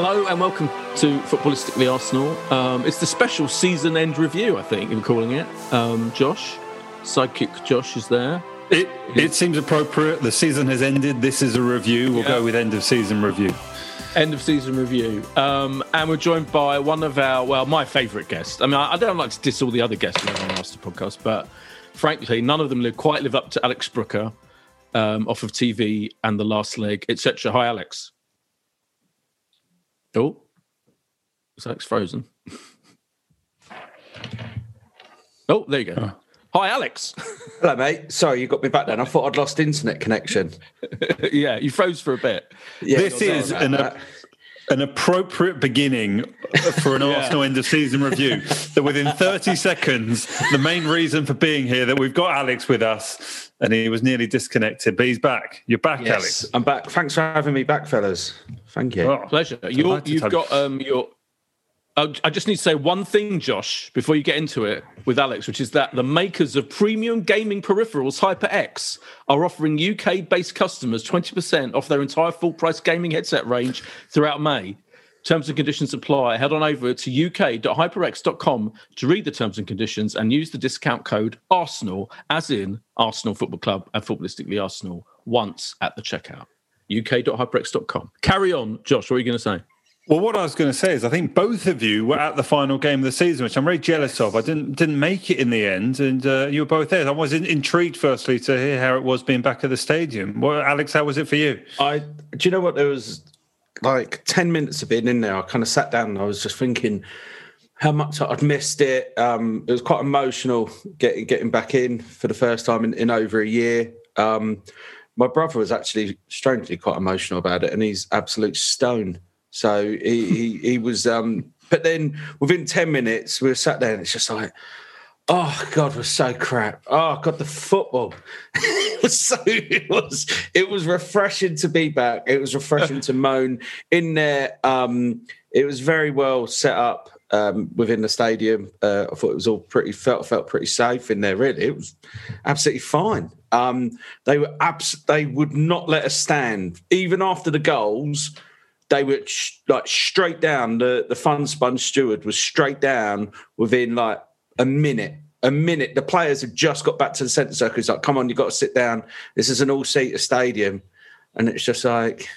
Hello and welcome to Footballistically Arsenal. Um, it's the special season end review, I think you're calling it. Um, Josh, sidekick Josh is there. It, it seems appropriate. The season has ended. This is a review. We'll Yeah. go with end of season review. End of season review. Um, and we're joined by one of our, well, my favourite guests. I mean, I, I don't like to diss all the other guests on the Master podcast, but frankly, none of them live, quite live up to Alex Brooker um, off of TV and The Last Leg, etc. Hi, Alex. Oh, is Alex frozen? oh, there you go. Hi, Alex. Hello, mate. Sorry, you got me back then. I thought I'd lost internet connection. yeah, you froze for a bit. Yeah, this is an, that. an appropriate beginning for an Arsenal end of season review. That within 30 seconds, the main reason for being here that we've got Alex with us, and he was nearly disconnected, but he's back. You're back, Yes, Alex. I'm back. Thanks for having me back, fellas. Thank you. Oh, Pleasure. You're, you've to have- got um, your. Uh, I just need to say one thing, Josh, before you get into it with Alex, which is that the makers of premium gaming peripherals, HyperX, are offering UK-based customers 20% off their entire full-price gaming headset range throughout May. Terms and conditions apply. Head on over to uk.hyperx.com to read the terms and conditions and use the discount code Arsenal, as in Arsenal Football Club and Footballistically Arsenal, once at the checkout. uk.hyperx.com. Carry on, Josh. What are you going to say? Well, what I was going to say is, I think both of you were at the final game of the season, which I'm very jealous of. I didn't didn't make it in the end, and uh, you were both there. I was in, intrigued, firstly, to hear how it was being back at the stadium. Well, Alex, how was it for you? I do you know what? There was like ten minutes of being in there. I kind of sat down and I was just thinking how much I'd missed it. Um, it was quite emotional getting getting back in for the first time in, in over a year. Um, my brother was actually strangely quite emotional about it, and he's absolute stone. So he he, he was. Um, but then within ten minutes, we were sat there, and it's just like. Oh God, we're so crap. Oh God, the football. it was so it was it was refreshing to be back. It was refreshing to moan in there. Um, it was very well set up um, within the stadium. Uh, I thought it was all pretty felt felt pretty safe in there. Really, it was absolutely fine. Um, they were abs- they would not let us stand even after the goals they were sh- like straight down. The the fun sponge steward was straight down within like a minute. A minute. The players had just got back to the centre circle. He's like, "Come on, you have got to sit down. This is an all-seater stadium," and it's just like,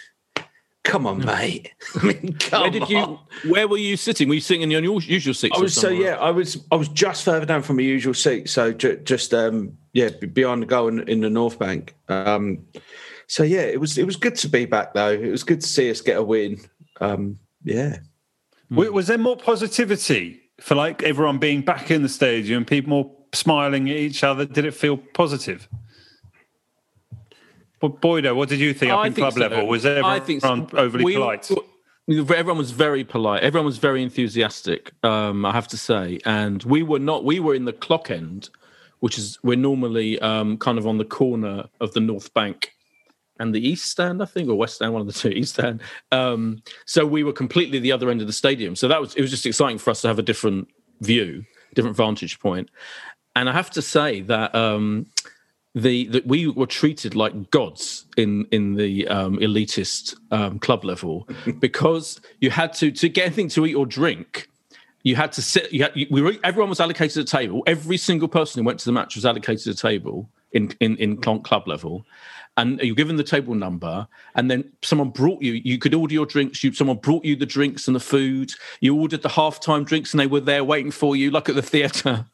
"Come on, mate. I mean, come Where did you? on. Where were you sitting? Were you sitting in your usual seat? I was so yeah. I was I was just further down from my usual seat, so ju- just um yeah be- behind the goal in, in the North Bank. Um, so yeah, it was it was good to be back though. It was good to see us get a win. Um, yeah. W Was there more positivity for like everyone being back in the stadium, people more smiling at each other? Did it feel positive? But Boydo, what did you think up I in think club so. level? Was I everyone so. overly We- polite? Everyone was very polite. Everyone was very enthusiastic. Um, I have to say, and we were not. We were in the clock end, which is we're normally um, kind of on the corner of the North Bank and the East Stand, I think, or West Stand, one of the two, East Stand. Um, so we were completely the other end of the stadium. So that was it was just exciting for us to have a different view, different vantage point. And I have to say that um, the that we were treated like gods in in the um, elitist um, club level because you had to to get anything to eat or drink. you had to sit. You had, you, we were, everyone was allocated a table. Every single person who went to the match was allocated a table in in, in club level, and you're given the table number, and then someone brought you. You could order your drinks. You, someone brought you the drinks and the food. You ordered the halftime drinks, and they were there waiting for you, like at the theatre.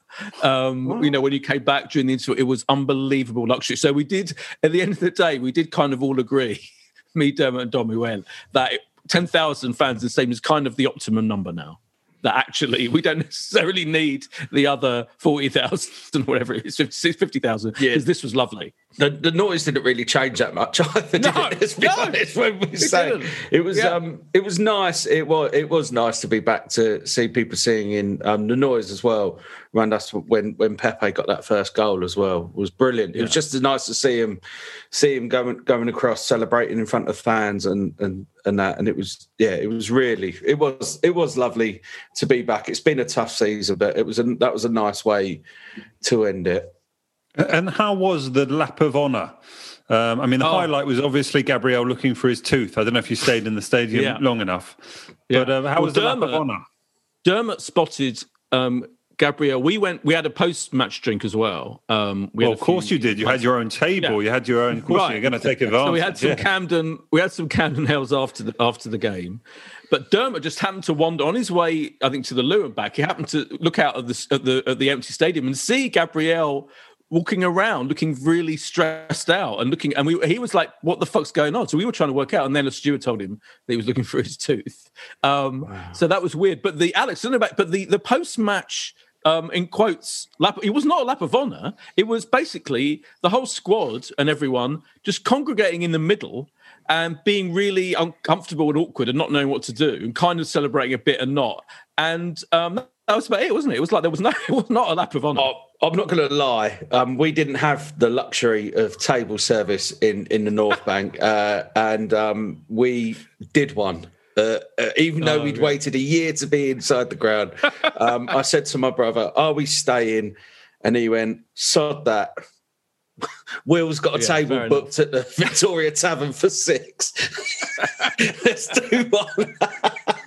Um, you know, when you came back during the interview, it was unbelievable luxury. So we did, at the end of the day, we did kind of all agree, me, Dermot, and Dom, who went, that 10,000 fans in the stadium is kind of the optimum number now that actually we don't necessarily need the other 40,000 or whatever it is, 50,000, because yeah. this was lovely. The, the noise didn't really change that much either, no, it? Let's no, when we say it was yeah. um it was nice. It was it was nice to be back to see people singing um the noise as well around us when when Pepe got that first goal as well it was brilliant. It yeah. was just nice to see him see him going going across celebrating in front of fans and and and that and it was yeah it was really it was it was lovely to be back. It's been a tough season, but it was a, that was a nice way to end it. And how was the lap of honour? Um, I mean, the oh. highlight was obviously Gabriel looking for his tooth. I don't know if you stayed in the stadium yeah. long enough, yeah. but uh, how well, was the Dermot, lap of honour? Dermot spotted um, Gabriel, we went. We had a post-match drink as well. Um, we well, of course you did. You had your own table. Yeah. You had your own. Of course, right. you're going to take advantage. So we had some. Camden. We had some Camden Hells after the after the game, but Dermot just happened to wander on his way. I think to the loo and back. He happened to look out at the at the at the empty stadium and see Gabriel walking around looking really stressed out and looking and we he was like what the fuck's going on so we were trying to work out and then a steward told him that he was looking for his tooth um, wow. so that was weird but the alex don't know about but the the post-match um, in quotes, lap, it was not a lap of honor. It was basically the whole squad and everyone just congregating in the middle and being really uncomfortable and awkward and not knowing what to do and kind of celebrating a bit and not. And um, that was about it, wasn't it? It was like there was no, it was not a lap of honor. Oh, I'm not going to lie. Um, we didn't have the luxury of table service in in the North Bank, uh, and um, we did one. Uh, uh, even though oh, we'd waited a year to be inside the ground, um, I said to my brother, "Are we staying?" And he went, "Sod that." Will's got a yeah, table booked at the Victoria Tavern for six. Let's do one.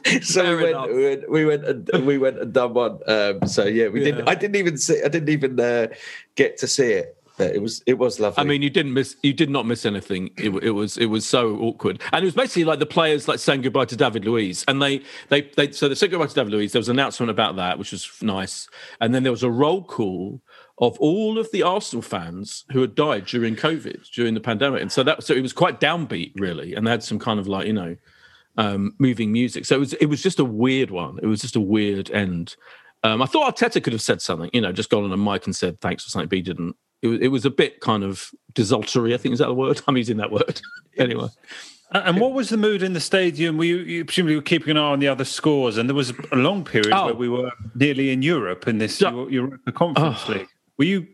so we went, we went, we went, and we went and done one. Um, so yeah, we yeah. didn't. I didn't even see. I didn't even uh, get to see it. But it was it was lovely. I mean, you didn't miss. You did not miss anything. It, it was it was so awkward, and it was basically like the players like saying goodbye to David Luiz, and they they they so they said goodbye to David Luiz. There was an announcement about that, which was nice, and then there was a roll call of all of the Arsenal fans who had died during COVID, during the pandemic, and so that so it was quite downbeat, really, and they had some kind of like you know um, moving music. So it was it was just a weird one. It was just a weird end. Um, I thought Arteta could have said something, you know, just gone on a mic and said thanks for something, but he didn't. It was, it was a bit kind of desultory. I think is that the word? I'm using that word anyway. And what was the mood in the stadium? Were you, you presumably were keeping an eye on the other scores, and there was a long period oh. where we were nearly in Europe in this yeah. Europa Conference oh. League. Were you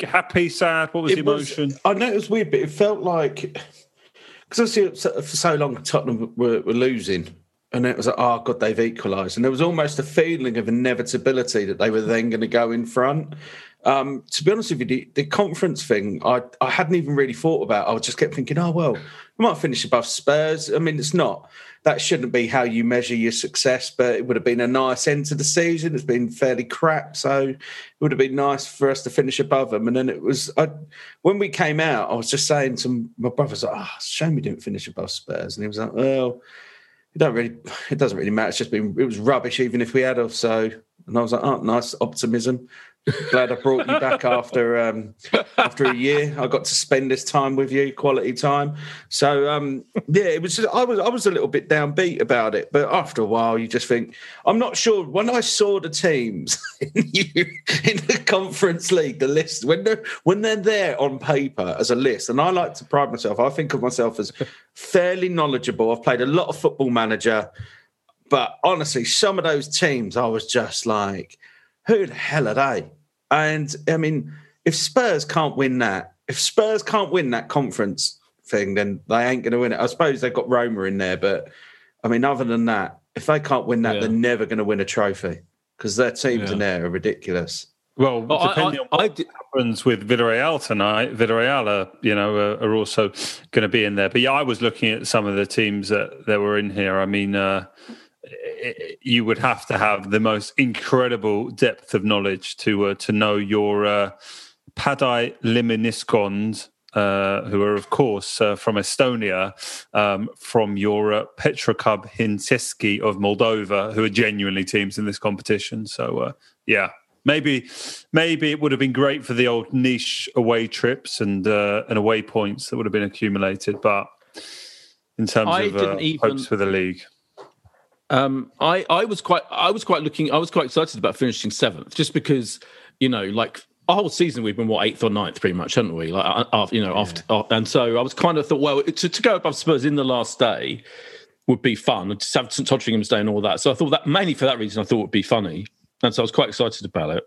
happy, sad? What was it the emotion? Was, I know it was weird, but it felt like because see for so long Tottenham were, were losing, and it was like, oh god, they've equalised, and there was almost a feeling of inevitability that they were then going to go in front. Um, to be honest with you, the, the, conference thing, I, I hadn't even really thought about. I just kept thinking, oh well, we might finish above Spurs. I mean, it's not that shouldn't be how you measure your success, but it would have been a nice end to the season. It's been fairly crap, so it would have been nice for us to finish above them. And then it was I, when we came out, I was just saying to my brother's like, "Oh, shame we didn't finish above Spurs," and he was like, "Well." It don't really. It doesn't really matter. It's just been. It was rubbish, even if we had of. So, and I was like, "Oh, nice optimism." Glad I brought you back after um, after a year. I got to spend this time with you, quality time. So um, yeah, it was. Just, I was I was a little bit downbeat about it, but after a while, you just think. I'm not sure. When I saw the teams in, in the Conference League, the list when they're when they're there on paper as a list, and I like to pride myself. I think of myself as fairly knowledgeable. I've played a lot of Football Manager, but honestly, some of those teams, I was just like who the hell are they? And I mean, if Spurs can't win that, if Spurs can't win that conference thing, then they ain't going to win it. I suppose they've got Roma in there, but I mean, other than that, if they can't win that, yeah. they're never going to win a trophy because their teams yeah. in there are ridiculous. Well, well depending I, I, on what I did... happens with Villarreal tonight, Villarreal are, you know, are, are also going to be in there. But yeah, I was looking at some of the teams that, that were in here. I mean, uh, it, you would have to have the most incredible depth of knowledge to uh, to know your uh, Paide Linnameeskond uh, who are, of course, uh, from Estonia, um, from your uh, Petrocub Hinseski of Moldova, who are genuinely teams in this competition. So, uh, yeah, maybe maybe it would have been great for the old niche away trips and uh, and away points that would have been accumulated. But in terms I of uh, even... hopes for the league. Um, I, I was quite I was quite looking I was quite excited about finishing seventh just because you know like a whole season we've been what eighth or ninth pretty much haven't we? Like uh, after you know after uh, and so I was kind of thought well to, to go above Spurs in the last day would be fun. To have St Totteringham's Day and all that. So I thought that mainly for that reason I thought it would be funny. And so I was quite excited about it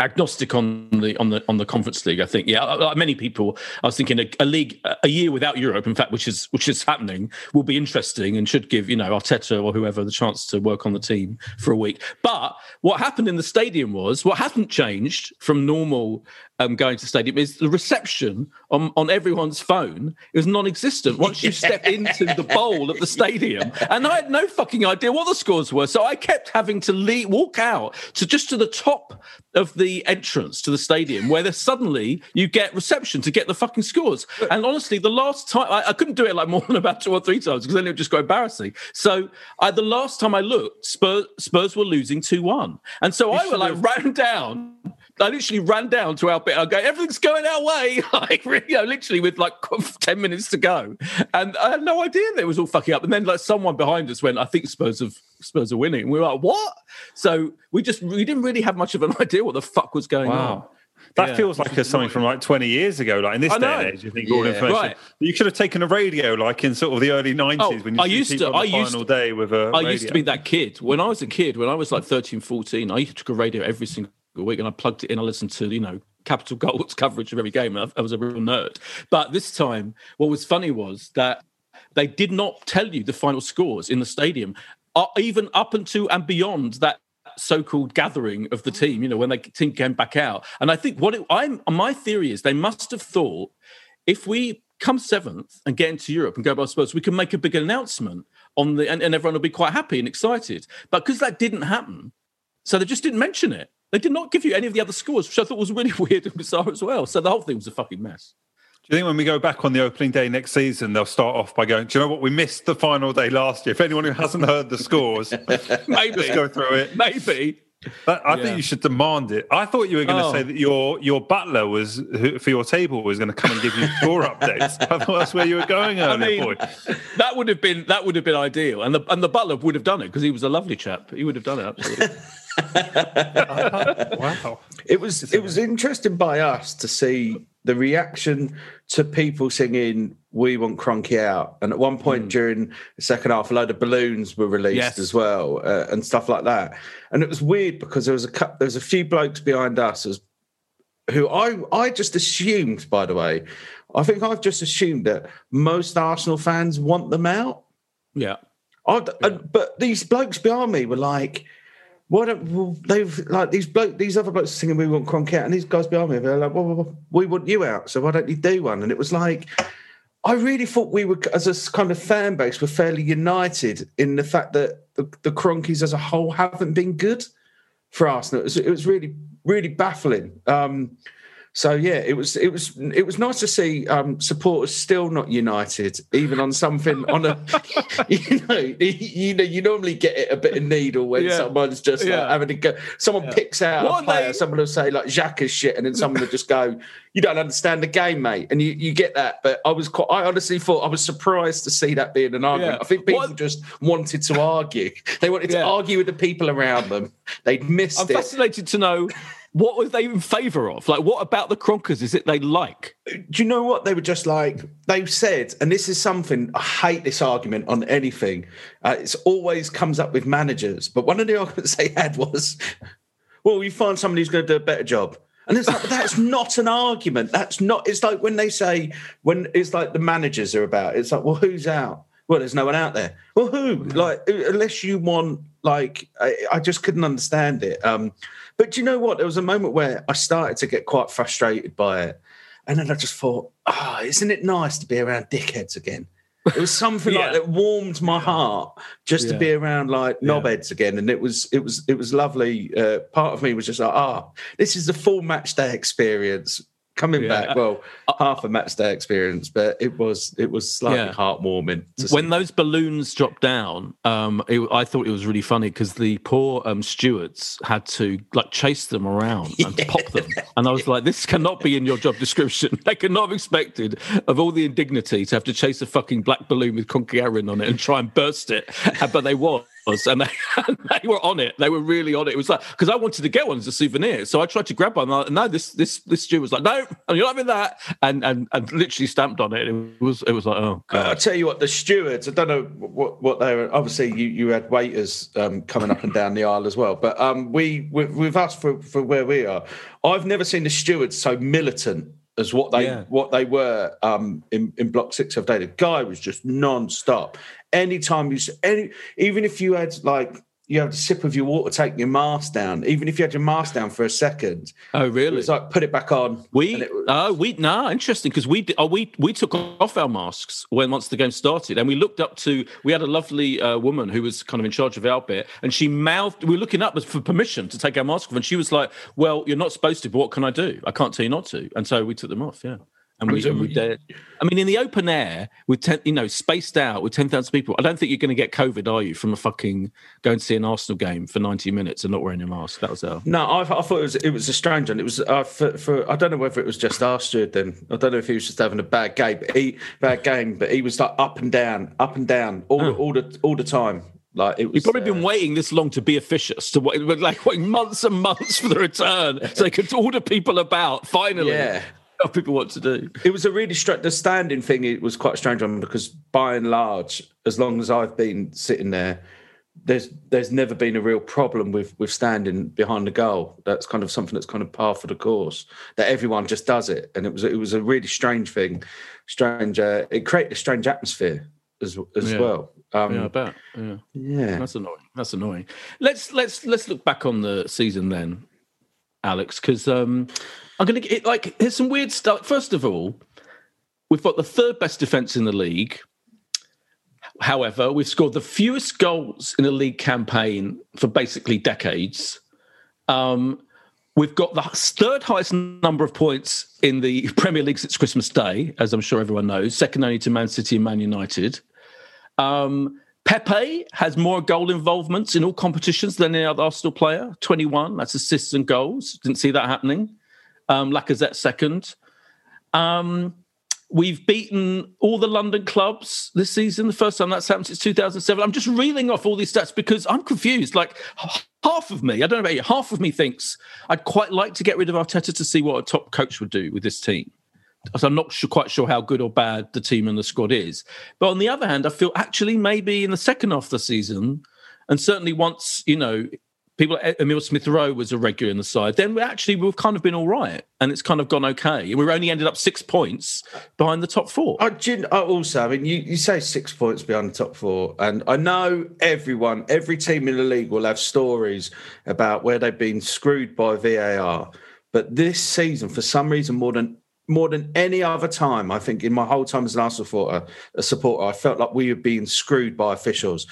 agnostic on the on the on the conference league i think. Yeah like many people i was thinking a, a, league a year without europe in fact which is which is happening will be interesting and should give you know arteta or whoever the chance to work on the team for a week. But what happened in the stadium was what hasn't changed from normal um, going to the stadium is the reception on, on everyone's phone is non-existent once you step into the bowl of the stadium. And I had no fucking idea what the scores were, so I kept having to leave, walk out to just to the top of the entrance to the stadium where there suddenly you get reception to get the fucking scores. And honestly, the last time I, I couldn't do it like more than about two or three times because then it would just go embarrassing. So I, the last time I looked, Spurs, Spurs were losing two one, and so you I were like ran down I literally ran down to our bit. I go, everything's going our way. like, you know, literally with like 10 minutes to go. And I had no idea that it was all fucking up. And then like someone behind us went, I think Spurs have Spurs are winning. And we were like, what? So we just, we didn't really have much of an idea what the fuck was going wow. on. That yeah, feels like a, something from like 20 years ago. Like in this day and age, you think yeah. all information. Right. You should have taken a radio, like in sort of the early 90s oh, when you I used to. I used final to, day with a. I radio. used to be that kid when I was a kid. When I was like 13, 14, I took a radio every single week, and I plugged it in. I listened to you know Capital Gold's coverage of every game. I, I was a real nerd. But this time, what was funny was that they did not tell you the final scores in the stadium, uh, even up until and beyond that so-called gathering of the team. You know, when the team came back out, and I think what it, I'm my theory is they must have thought if we come seventh and get into Europe and go by Spurs, we can make a big announcement on the and, and everyone will be quite happy and excited. But because that didn't happen, so they just didn't mention it. They did not give you any of the other scores, which I thought was really weird and bizarre as well. So the whole thing was a fucking mess. Do you think when we go back on the opening day next season, they'll start off by going, Do you know what? We missed the final day last year. If anyone who hasn't heard the scores, maybe go through it. Maybe. But I yeah. think you should demand it. I thought you were going to oh. say that your your butler was for your table was going to come and give you tour updates. I thought that's where you were going earlier, I mean, boy. That would have been that would have been ideal, and the and the butler would have done it because he was a lovely chap. He would have done it absolutely. wow! It was it was interesting by us to see the reaction to people singing "We Want Kroenke Out," and at one point mm. during the second half, a load of balloons were released yes. as well, uh, and stuff like that. And it was weird because there was a there was a few blokes behind us as, who I I just assumed, by the way, I think I've just assumed that most Arsenal fans want them out. Yeah. yeah. but these blokes behind me were like why don't well, they've like these bloke these other blokes are singing we want out and these guys behind me they're like well, well, we want you out so why don't you do one? And it was like I really thought we were as a kind of fan base were fairly united in the fact that the, the Kroenkes as a whole haven't been good for Arsenal. It was, it was really really baffling. Um, so yeah, it was it was it was nice to see um, supporters still not united, even on something on a you know you know you normally get it a bit of needle when yeah. someone's just yeah. like having to go. Someone yeah. picks out what a player, they... someone will say like Xhaka is shit, and then someone will just go, "You don't understand the game, mate," and you, you get that. But I was quite, I honestly thought I was surprised to see that being an argument. I think people what? just wanted to argue. They wanted to argue with the people around them. They'd missed I'm it. I'm fascinated to know what were they in favour of? Like, what about the Kroenkes is it they like? Do you know what they were just like? They said, and this is something I hate this argument on anything. Uh, it's always comes up with managers, but one of the arguments they had was, "Well, you find somebody who's going to do a better job." And it's like, that's not an argument. That's not. It's like when they say when it's like the managers are about. It's like, well, who's out? Well, there's no one out there. Well, who? Like, unless you want, like, I, I just couldn't understand it. Um, but do you know what? There was a moment where I started to get quite frustrated by it. And then I just thought, ah, oh, isn't it nice to be around dickheads again? It was something Yeah. like that warmed my heart just Yeah. to be around like knobheads again, and it was it was it was lovely. Uh, part of me was just like, ah, this is the full match day experience coming Yeah. back. Well, half a match day experience, but it was it was slightly Yeah. heartwarming. to see. when those balloons dropped down, um, it, I thought it was really funny because the poor um, stewards had to like chase them around and pop them, and I was like, "This cannot be in your job description. They could not have expected of all the indignity to have to chase a fucking black balloon with Kroenke Out on it and try and burst it, but they was." And they, they were on it. They were really on it. It was like because I wanted to get one as a souvenir, so I tried to grab one. And no, this this this steward was like, "No, you're not having that," and and and literally stamped on it. It was it was like, "Oh Uh, I god." tell you what, the stewards. I don't know what what they were. Obviously, you, you had waiters um, coming up and down the aisle as well. But um, we with us for, for where we are, I've never seen the stewards so militant as what they Yeah. what they were um, in in Block Six of day. The guy was just non-stop. Anytime you any, even if you had like. You had a sip of your water, taking your mask down. Even if you had your mask down for a second, Oh really? was like put it back on. We was- oh we no interesting because we did, oh, we we took off our masks when once the game started and we looked up to we had a lovely uh, woman who was kind of in charge of our bit and she mouthed we were looking up for permission to take our mask off and she was like well you're not supposed to but what can I do I can't tell you not to and so we took them off yeah and we, and we did. I mean, in the open air with ten, you know, spaced out with ten thousand people, I don't think you're going to get COVID, are you? From a fucking going to see an Arsenal game for ninety minutes and not wearing your mask. That was our. No, I, I thought it was it was a strange one. It was uh, for, for I don't know whether it was just our steward then. I don't know if he was just having a bad game, but he bad game, but he was like up and down, up and down all the all the all the time. Like it was. You've probably uh, been waiting this long to be officious, to wait, like waiting months and months for the return, so they could order people about. Finally, Yeah. tell people what to do. It was a really strange. The standing thing it was quite a strange one because by and large, as long as I've been sitting there, there's there's never been a real problem with with standing behind the goal. That's kind of something that's kind of par for the course. That everyone just does it, and it was it was a really strange thing. Strange. Uh, it created a strange atmosphere as as Yeah. well. Um, Yeah, I bet. Yeah. yeah. That's annoying. That's annoying. Let's let's let's look back on the season then, Alex, because um, I'm going to get like here's some weird stuff. First of all, we've got the third best defense in the league. However, we've scored the fewest goals in a league campaign for basically decades. Um, we've got the third highest number of points in the Premier League since Christmas Day, as I'm sure everyone knows, second only to Man City and Man United. Um, Pepe has more goal involvements in all competitions than any other Arsenal player. 21, that's assists and goals. Didn't see that happening. Um, Lacazette second. Um, we've beaten all the London clubs this season. The first time that's happened since 2007. I'm just reeling off all these stats because I'm confused. Like half of me, I don't know about you, half of me thinks I'd quite like to get rid of Arteta to see what a top coach would do with this team. So I'm not sure, quite sure how good or bad the team and the squad is. But on the other hand, I feel actually maybe in the second half of the season, and certainly once you know people, Emile Smith Rowe was a regular in the side, then we actually we've kind of been all right, and it's kind of gone okay. We've only ended up six points behind the top four. I, also, I mean, you, you say six points behind the top four, and I know everyone, every team in the league will have stories about where they've been screwed by VAR. But this season, for some reason, more than more than any other time, I think in my whole time as an Arsenal supporter, supporter, I felt like we were being screwed by officials.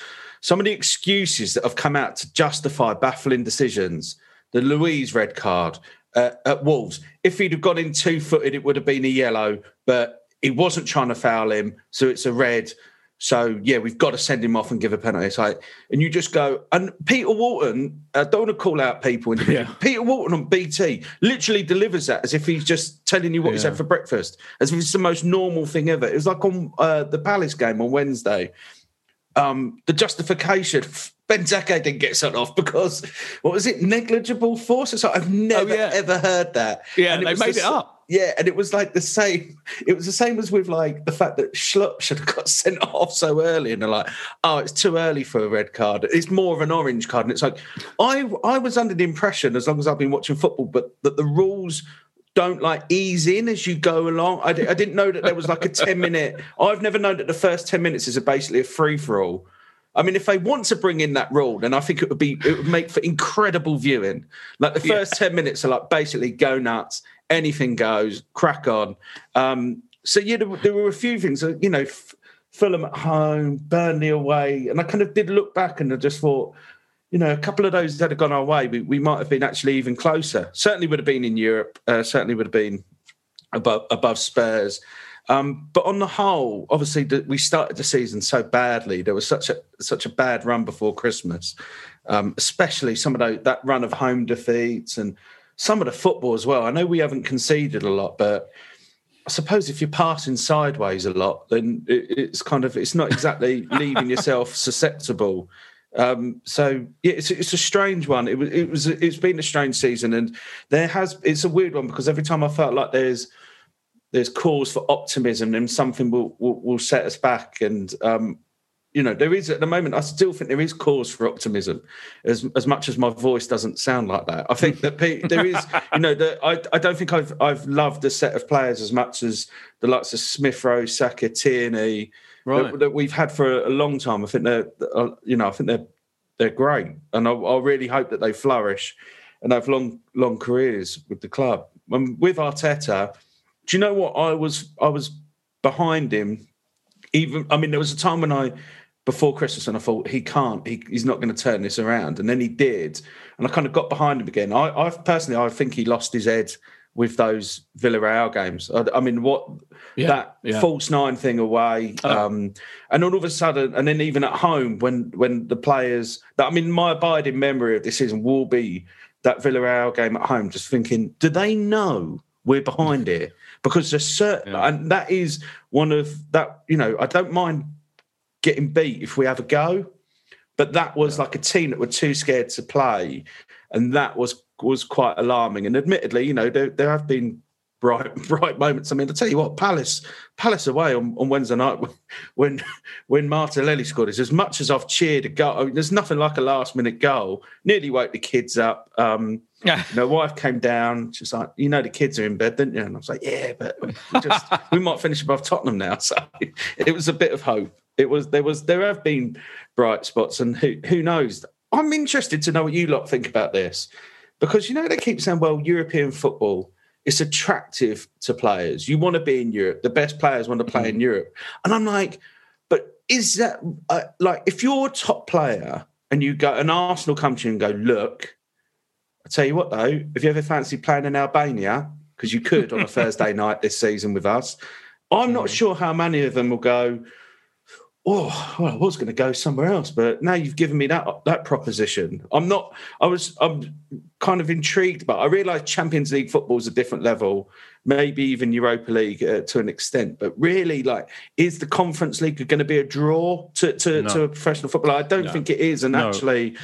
Some of the excuses that have come out to justify baffling decisions, the Luiz red card uh, at Wolves. If he'd have gone in two footed, it would have been a yellow, but he wasn't trying to foul him, so it's a red. So yeah, we've got to send him off and give a penalty. It's like, and you just go. And Peter Walton, I don't want to call out people. Yeah. Peter Walton on BT literally delivers that as if he's just telling you what he's Yeah. had for breakfast, as if it's the most normal thing ever. It was like on uh, the Palace game on Wednesday. Um, the justification. Benteke didn't get sent off because what was it? Negligible force. It's like I've never Oh, yeah. ever heard that. Yeah, And they made the it up. Yeah, and it was like the same. It was the same as with like the fact that Schlupp should have got sent off so early, and they're like, "Oh, it's too early for a red card. It's more of an orange card." And it's like, I I was under the impression, as long as I've been watching football, but that the rules don't like ease in as you go along. I, didn't know that there was like a ten minute. I've never known that the first ten minutes is a basically a free for all. I mean, if they want to bring in that rule, then I think it would be it would make for incredible viewing. Like the first ten minutes are like basically go nuts, anything goes, crack on. Um, so yeah, there, were- there were a few things. uh, You know, Fulham at home, Burnley away, and I kind of did look back and I just thought, you know, a couple of those that had gone our way, we, we might have been actually even closer. Certainly would have been in Europe. Uh, certainly would have been above above Spurs. Um, but on the whole, obviously, the, we started the season so badly. There was such a such a bad run before Christmas, um, especially some of those, that run of home defeats and some of the football as well. I know we haven't conceded a lot, but I suppose if you're passing sideways a lot, then it, it's kind of it's not exactly leaving yourself susceptible. Um, so yeah, it's, it's a strange one. It was it was it's been a strange season, and there has it's a weird one because every time I felt like there's there's cause for optimism, then something will will, will set us back. And um, you know, there is at the moment. I still think there is cause for optimism, as as much as my voice doesn't sound like that. I think that there is, you know, that I I don't think I've I've loved a set of players as much as the likes of Smith Rowe, Saka, Tierney. Right. That, that, we've had for a long time. I think they're, uh, you know, I think they're they're great, and I, I really hope that they flourish and have long long careers with the club. And with Arteta, do you know what I was? I was behind him. Even I mean, there was a time when I before Christmas, and I thought he can't. He, he's not going to turn this around, and then he did, and I kind of got behind him again. I, I personally, I think he lost his head with those Villarreal games. I, I mean, what yeah, that yeah. false nine thing away, oh. um, and all of a sudden, and then even at home when when the players that I mean, my abiding memory of this season will be that Villarreal game at home. Just thinking, do they know we're behind here? because there's certain, yeah. and that is one of that. You know, I don't mind getting beat if we have a go, but that was like a team that were too scared to play, and that was was quite alarming. And admittedly, you know, there, there have been bright bright moments. I mean, I tell you what, Palace Palace away on, on Wednesday night when when Martinelli scored is as much as I've cheered a goal. I mean, there's nothing like a last minute goal. Nearly woke the kids up. Um, yeah. You know, wife came down. She's like, you know, the kids are in bed, didn't you? And I was like, yeah, but we just we might finish above Tottenham now. So it was a bit of hope. It was there was there have been bright spots, and who who knows? I'm interested to know what you lot think about this because you know they keep saying, well, European football it's attractive to players. You want to be in Europe. The best players want to play in mm. Europe. And I'm like, but is that uh, like if you're a top player and you go, an Arsenal come to you and go, look, I tell you what though, if you ever fancy playing in Albania, because you could on a Thursday night this season with us, I'm not mm. sure how many of them will go oh, well, I was going to go somewhere else, but now you've given me that that proposition. I'm not. I was. I'm kind of intrigued, but I realise Champions League football is a different level, maybe even Europa League uh, to an extent. But really, like, is the Conference League going to be a draw to to, no. to a professional football? I don't no. think it is, and no. actually.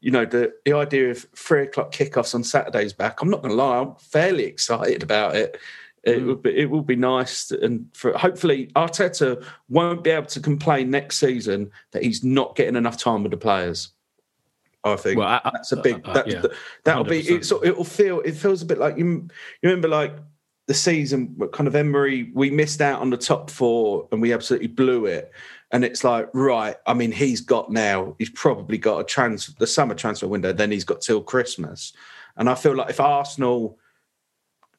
You know the the idea of three o'clock kickoffs on Saturdays back. I'm not going to lie, I'm fairly excited about it. It mm. would be it will be nice, and for hopefully Arteta won't be able to complain next season that he's not getting enough time with the players. I think well, I, that's a big. Uh, uh, that, yeah, that'll 100%. be. It's, it'll feel. It feels a bit like you. You remember, like the season, kind of Emery. We missed out on the top four, and we absolutely blew it. And it's like, right. I mean, he's got now. He's probably got a transfer, the summer transfer window. Then he's got till Christmas. And I feel like if Arsenal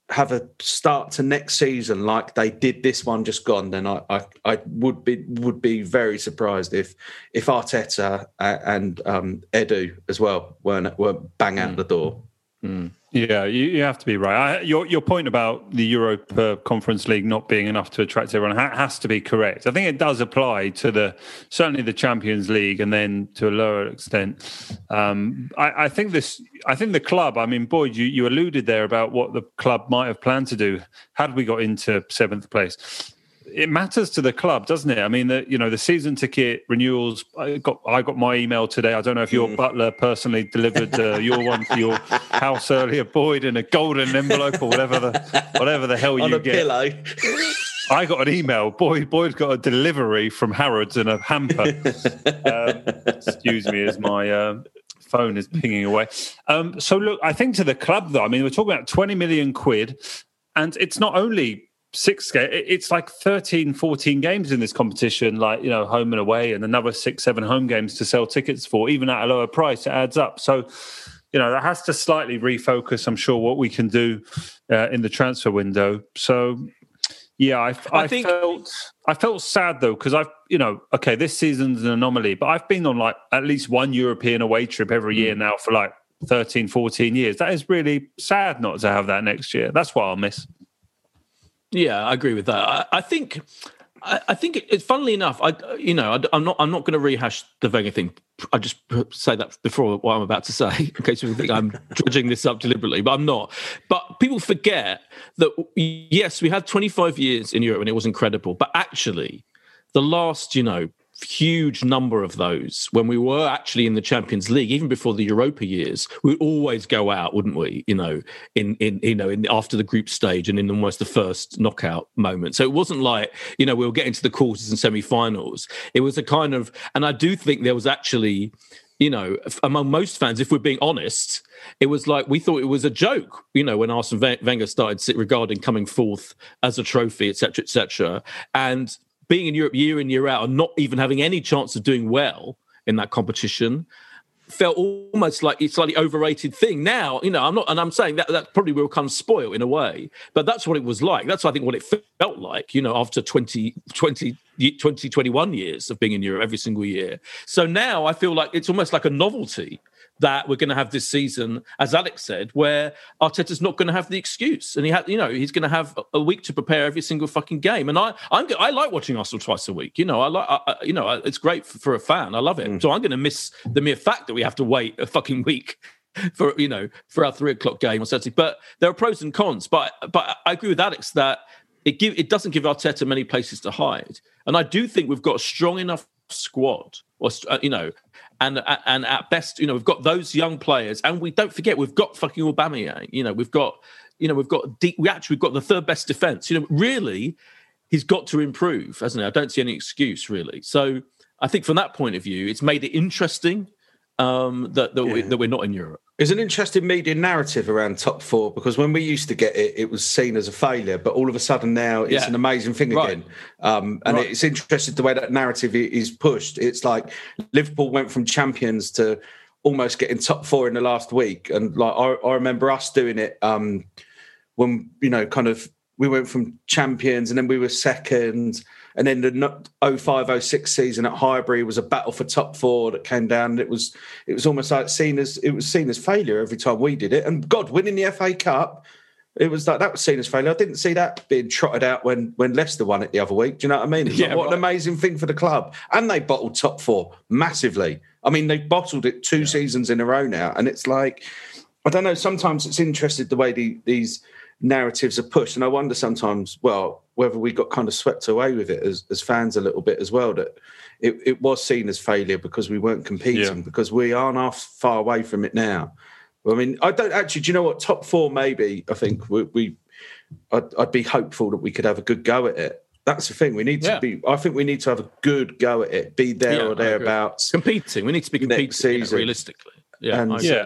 have a start to next season like they did this one just gone, then I, I, I would be would be very surprised if if Arteta and um, Edu as well weren't were bang out mm. the door. Mm. Yeah, you, you, have to be right. I, your your point about the Europa Conference League not being enough to attract everyone ha- has to be correct. I think it does apply to the certainly the Champions League, and then to a lower extent. Um, I, I, think this. I think the club. I mean, Boyd, you, you alluded there about what the club might have planned to do had we got into seventh place it matters to the club, doesn't it? I mean, the you know the season ticket renewals. I got I got my email today. I don't know if your mm. butler personally delivered uh, your one to your house earlier, Boyd, in a golden envelope or whatever the whatever the hell On you a get. Pillow. I got an email. Boyd Boyd got a delivery from Harrods in a hamper. um, excuse me, as my. Uh, phone is pinging away. Um, so look, I think to the club though, I mean, we're talking about 20 million quid, and it's not only six games. it's like 13 14 games in this competition like you know home and away and another six seven home games to sell tickets for even at a lower price it adds up so you know that has to slightly refocus i'm sure what we can do uh, in the transfer window so yeah i, I, I think, felt I felt sad though because I've, you know, okay, this season's an anomaly, but I've been on like at least one European away trip every year mm. now for like 13, 14 years. That is really sad not to have that next year. That's what I'll miss. Yeah, I agree with that. I, I think I, think it's funnily enough. I, you know, I, am not. I'm not going to rehash the Wenger thing. I just say that before what I'm about to say, in case you think I'm dredging this up deliberately, but I'm not. But people forget that yes, we had 25 years in Europe and it was incredible, but actually, the last, you know, huge number of those when we were actually in the Champions League, even before the Europa years, we'd always go out, wouldn't we? You know, in in you know, in after the group stage and in almost the first knockout moment. So it wasn't like you know we were getting to the quarters and semi-finals. It was a kind of, and I do think there was actually. You know, among most fans, if we're being honest, it was like we thought it was a joke. You know, when Arsene Wenger started regarding coming fourth as a trophy, etc., etc., and being in Europe year in year out and not even having any chance of doing well in that competition felt almost like it's slightly overrated thing. Now, you know, I'm not, and I'm saying that that probably will of spoil in a way, but that's what it was like. That's I think what it felt like, you know, after 20, 20, 20 21 years of being in Europe every single year. So now I feel like it's almost like a novelty that we're going to have this season, as Alex said, where Arteta's not going to have the excuse, and he had, you know, he's going to have a week to prepare every single fucking game. And I, I'm, I like watching Arsenal twice a week. You know, I like, I, you know, it's great for, for, a fan. I love it. Mm. So I'm going to miss the mere fact that we have to wait a fucking week for you know for our three o'clock game on Saturday. But there are pros and cons. But but I agree with Alex that it give it doesn't give Arteta many places to hide, and I do think we've got a strong enough squad or uh, you know and and at best, you know, we've got those young players, and we don't forget we've got fucking Aubameyang. You know, we've got, you know, we've got deep, we actually we've got the third best defense. You know, really, he's got to improve, hasn't he? I don't see any excuse really. So I think from that point of view, it's made it interesting um, that that, yeah. we, that we're not in Europe. There's an interesting media narrative around top four because when we used to get it, it was seen as a failure, but all of a sudden now it's yeah. an amazing thing right. again. Um, and right. it's interesting the way that narrative is pushed. It's like Liverpool went from champions to almost getting top four in the last week, and like I, I remember us doing it um, when you know, kind of we went from champions and then we were second and then the 05 06 season at Highbury was a battle for top four that came down. It was it was almost like seen as it was seen as failure every time we did it. And God, winning the FA Cup, it was like that was seen as failure. I didn't see that being trotted out when when Leicester won it the other week. Do you know what I mean? yeah, like, what right. an amazing thing for the club. And they bottled top four massively. I mean, they bottled it two yeah. seasons in a row now, and it's like I don't know. Sometimes it's interested the way the, these narratives are pushed. And I wonder sometimes, well, whether we got kind of swept away with it as, as fans a little bit as well, that it, it was seen as failure because we weren't competing, yeah. because we aren't half far away from it now. I mean, I don't actually, do you know what? Top four, maybe, I think we, we I'd, I'd, be hopeful that we could have a good go at it. That's the thing. We need to yeah. be, I think we need to have a good go at it, be there yeah, or thereabouts. Competing. We need to be competing next season. realistically. Yeah. And, yeah.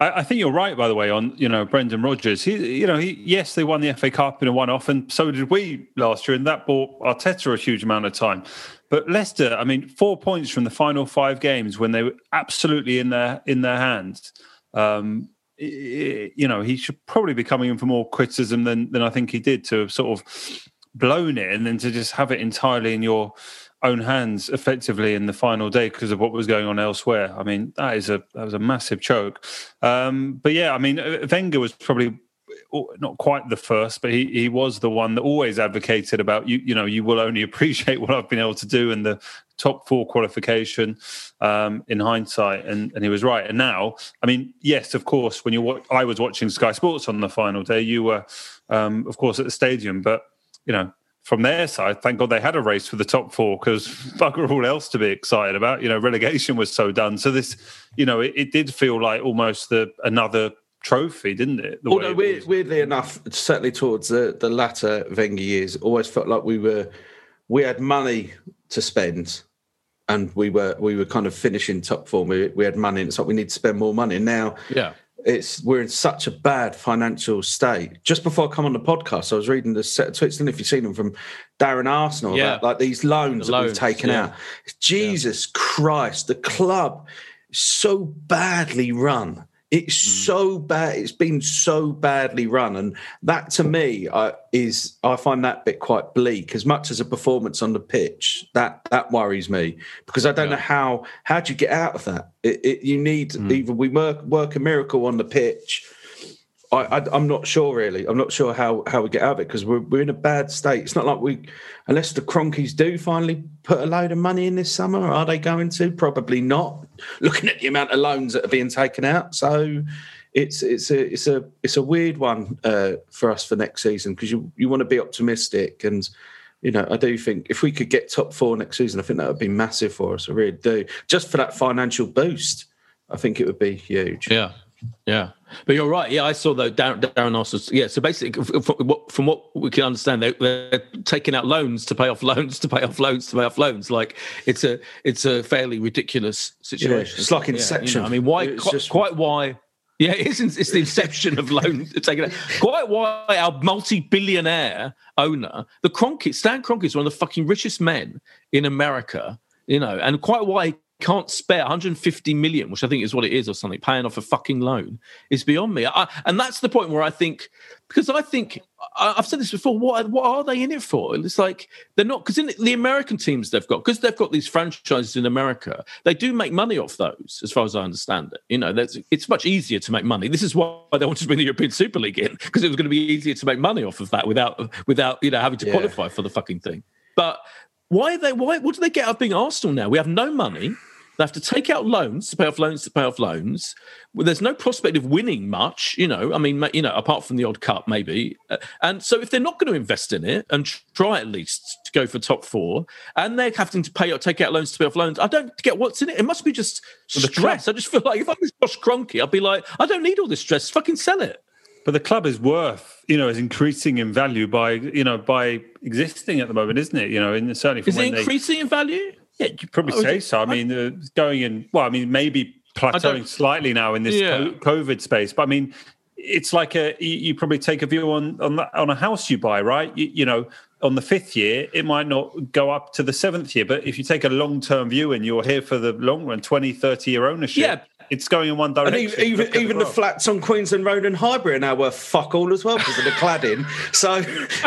I, I, think you're right, by the way, on you know Brendan Rodgers. He, you know, he yes, they won the FA Cup in a one-off, and so did we last year, and that bought Arteta a huge amount of time. But Leicester, I mean, four points from the final five games when they were absolutely in their in their hands. Um, you know, he should probably be coming in for more criticism than than I think he did to have sort of blown it, and then to just have it entirely in your own hands effectively in the final day because of what was going on elsewhere. I mean, that is a that was a massive choke. Um, but yeah, I mean, uh, Wenger was probably not quite the first, but he he was the one that always advocated about you. You know, you will only appreciate what I've been able to do in the top four qualification um, in hindsight, and and he was right. And now, I mean, yes, of course, when you watch, I was watching Sky Sports on the final day, you were, um, of course, at the stadium, but you know from their side, thank God they had a race for the top four because bugger all else to be excited about. You know, relegation was so done. So this, you know, it, it did feel like almost the, another trophy, didn't it? Although weird, weirdly enough, certainly towards the, the latter Wenger years, always felt like we were we had money to spend, and we were we were kind of finishing top form. We, we had money, and it's like we need to spend more money now. Yeah, it's we're in such a bad financial state. Just before I come on the podcast, I was reading the set of tweets, and if you've seen them from Darren Arsenal, yeah. about like these loans, the that we've taken yeah. out. Jesus yeah. Christ, the club is so badly run. It It's mm. so bad. It's been so badly run, and that to me uh, is I find that bit quite bleak. As much as a performance on the pitch, that that worries me because I don't yeah. know how how do you get out of that. It, it, you need mm. either we work work a miracle on the pitch I, am not sure really. I'm not sure how how we get out of it because we're we're in a bad state. It's not like we, unless the Kroenkes do finally put a load of money in this summer. Are they going to? Probably not. Looking at the amount of loans that are being taken out, so it's it's a it's a it's a weird one uh, for us for next season because you you want to be optimistic and. You know, I do think if we could get top four next season, I think that would be massive for us. I really do. Just for that financial boost, I think it would be huge. Yeah, yeah, but you're right. Yeah, I saw though Darren, Darren also. Yeah, so basically, from what, from what we can understand, they're, they're, taking out loans to pay off loans to pay off loans to pay off loans. Like it's a it's a fairly ridiculous situation. Yeah, it's like Inception. Yeah, you know, I mean, why? Quite, just... quite why? Yeah, it is. It's the inception of loan taking out. Quite why our multi-billionaire owner, the Kroenke, Stan Kroenke, is one of the fucking richest men in America. You know, and quite why can't spare 150 million, which I think is what it is, or something, paying off a fucking loan is beyond me. I, and that's the point where I think, because I think I, have said this before. What what are they in it for? It's like they're not because in the American teams they've got because they've got these franchises in America. They do make money off those, as far as I understand it. You know, it's much easier to make money. This is why they wanted to bring the European Super League in because it was going to be easier to make money off of that without without you know having to yeah. qualify for the fucking thing. But why are they? Why? What do they get out of being Arsenal now? We have no money. They have to take out loans to pay off loans to pay off loans. Well, there's no prospect of winning much, you know. I mean, you know, apart from the odd cup, maybe. Uh, and so, if they're not going to invest in it and try at least to go for top four, and they're having to pay or take out loans to pay off loans, I don't get what's in it. It must be just stress. I just feel like if I was Josh Kroenke, I'd be like, I don't need all this stress. Fucking sell it. But the club is worth, you know, is increasing in value by, you know, by existing at the moment, isn't it? You know, and certainly from is it increasing they... in value? Yeah, you probably oh, say so. I mean, uh, going in. Well, I mean, maybe plateauing slightly now in this yeah. COVID space, but I mean, it's like a you, probably take a view on on, on a house you buy, right? You, you, know, on the fifth year, it might not go up to the seventh year, but if you take a long term view and you're here for the long run, 20, 30 year ownership, yeah. It's going in one direction. And even even, even the, the flats on Queensland Road and Highbury are now worth fuck all as well because of the cladding. So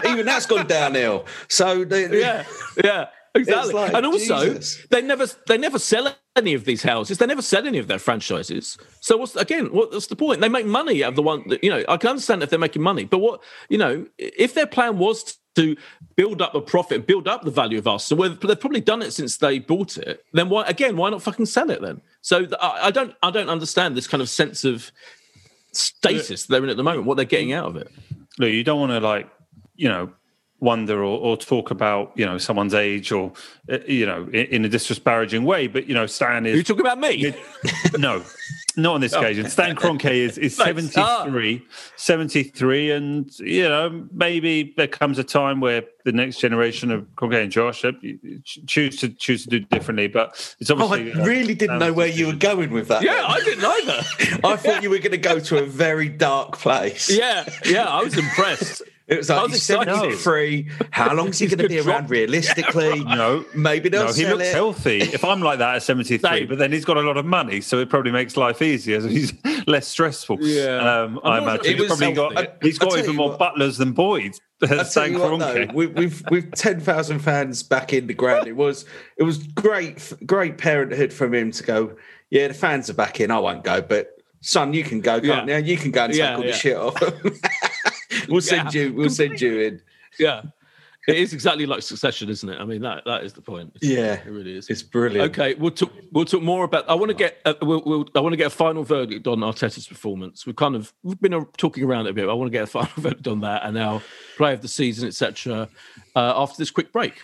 even that's gone downhill. So they, yeah, yeah. Exactly. Like, and also, Jesus. they never they never sell any of these houses. They never sell any of their franchises. So what's again? What's the point? They make money out of the one that you know. I can understand if they're making money, but what you know, if their plan was to build up a profit, and build up the value of us. So they've probably done it since they bought it. Then why again? Why not fucking sell it then? So I don't I don't understand this kind of sense of status they're in at the moment. What they're getting out of it. Look, you don't want to like you know wonder or, or, talk about you know someone's age or uh, you know in, in, a disparaging way but you know stan is Are you talking about me? no not on this oh. occasion. Stan Kroenke is, is 73 73 and you know maybe there comes a time where the next generation of Kroenke and Josh uh, choose to choose to do differently but it's obviously oh, I really didn't know where you were going with that. Yeah then. I didn't either. I thought you were going to go to a very dark place. Yeah yeah I was impressed it was like he's 73. How long is he going to be around realistically? No. Maybe they'll no, he looks it. healthy. If I'm like that at 73, but then he's got a lot of money, so it probably makes life easier. So he's less stressful. Yeah. Um, I imagine. He's probably got, I, he's got even more what, butlers than Boyd. What, though, we, we've we've ten thousand fans back in the ground. It was it was great great parenthood from him to go. Yeah, the fans are back in. I won't go, but son, you can go. Can't yeah. You? you can go and take yeah, all yeah. the shit off. we'll send you. We'll send you in. Yeah. It is exactly like Succession, isn't it? I mean, that that is the point. It's, yeah, it really is. It's brilliant. Okay, we'll talk. We'll talk more about. I want to get. Uh, we'll, we'll, I want to get a final verdict on Arteta's performance. We've kind of we've been talking around it a bit. I want to get a final verdict on that and our play of the season, etc. Uh, after this quick break.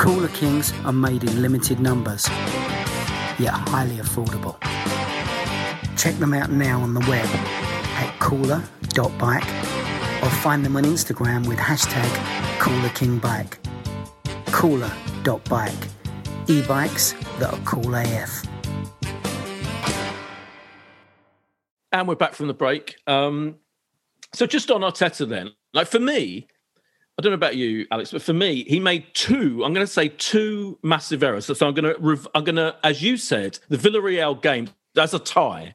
Cooler Kings are made in limited numbers, yet highly affordable. Check them out now on the web at cooler.bike or find them on Instagram with hashtag coolerkingbike. Cooler.bike. E-bikes that are cool AF. And we're back from the break. Um, so just on Arteta then, like for me, I don't know about you, Alex, but for me, he made two. I'm going to say two massive errors. So I'm going to, I'm going to, as you said, the Villarreal game as a tie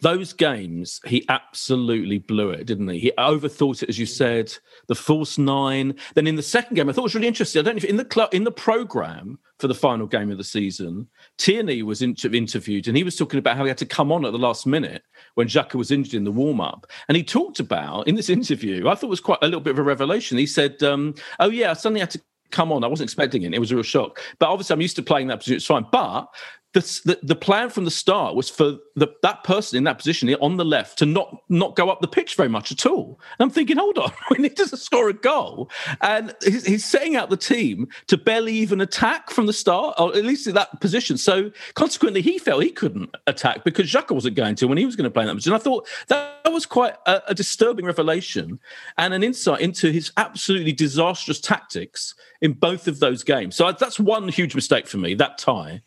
those games, he absolutely blew it, didn't he? He overthought it, as you said. The false nine. Then in the second game, I thought it was really interesting. I don't know if in the club in the program for the final game of the season, Tierney was inter- interviewed, and he was talking about how he had to come on at the last minute when Xhaka was injured in the warm up, and he talked about in this interview. I thought was quite a little bit of a revelation. He said, um, "Oh yeah, I suddenly had to." Come on, I wasn't expecting it. It was a real shock. But obviously, I'm used to playing that position. It's fine. But the, the, plan from the start was for the, that person in that position on the left to not not go up the pitch very much at all. And I'm thinking, hold on, we need to score a goal, and he's, he's, setting out the team to barely even attack from the start, or at least in that position. So consequently, he felt he couldn't attack because Xhaka wasn't going to when he was going to play in that position. And I thought that was quite a, a disturbing revelation and an insight into his absolutely disastrous tactics in both of those games. So that's one huge mistake for me. That tie.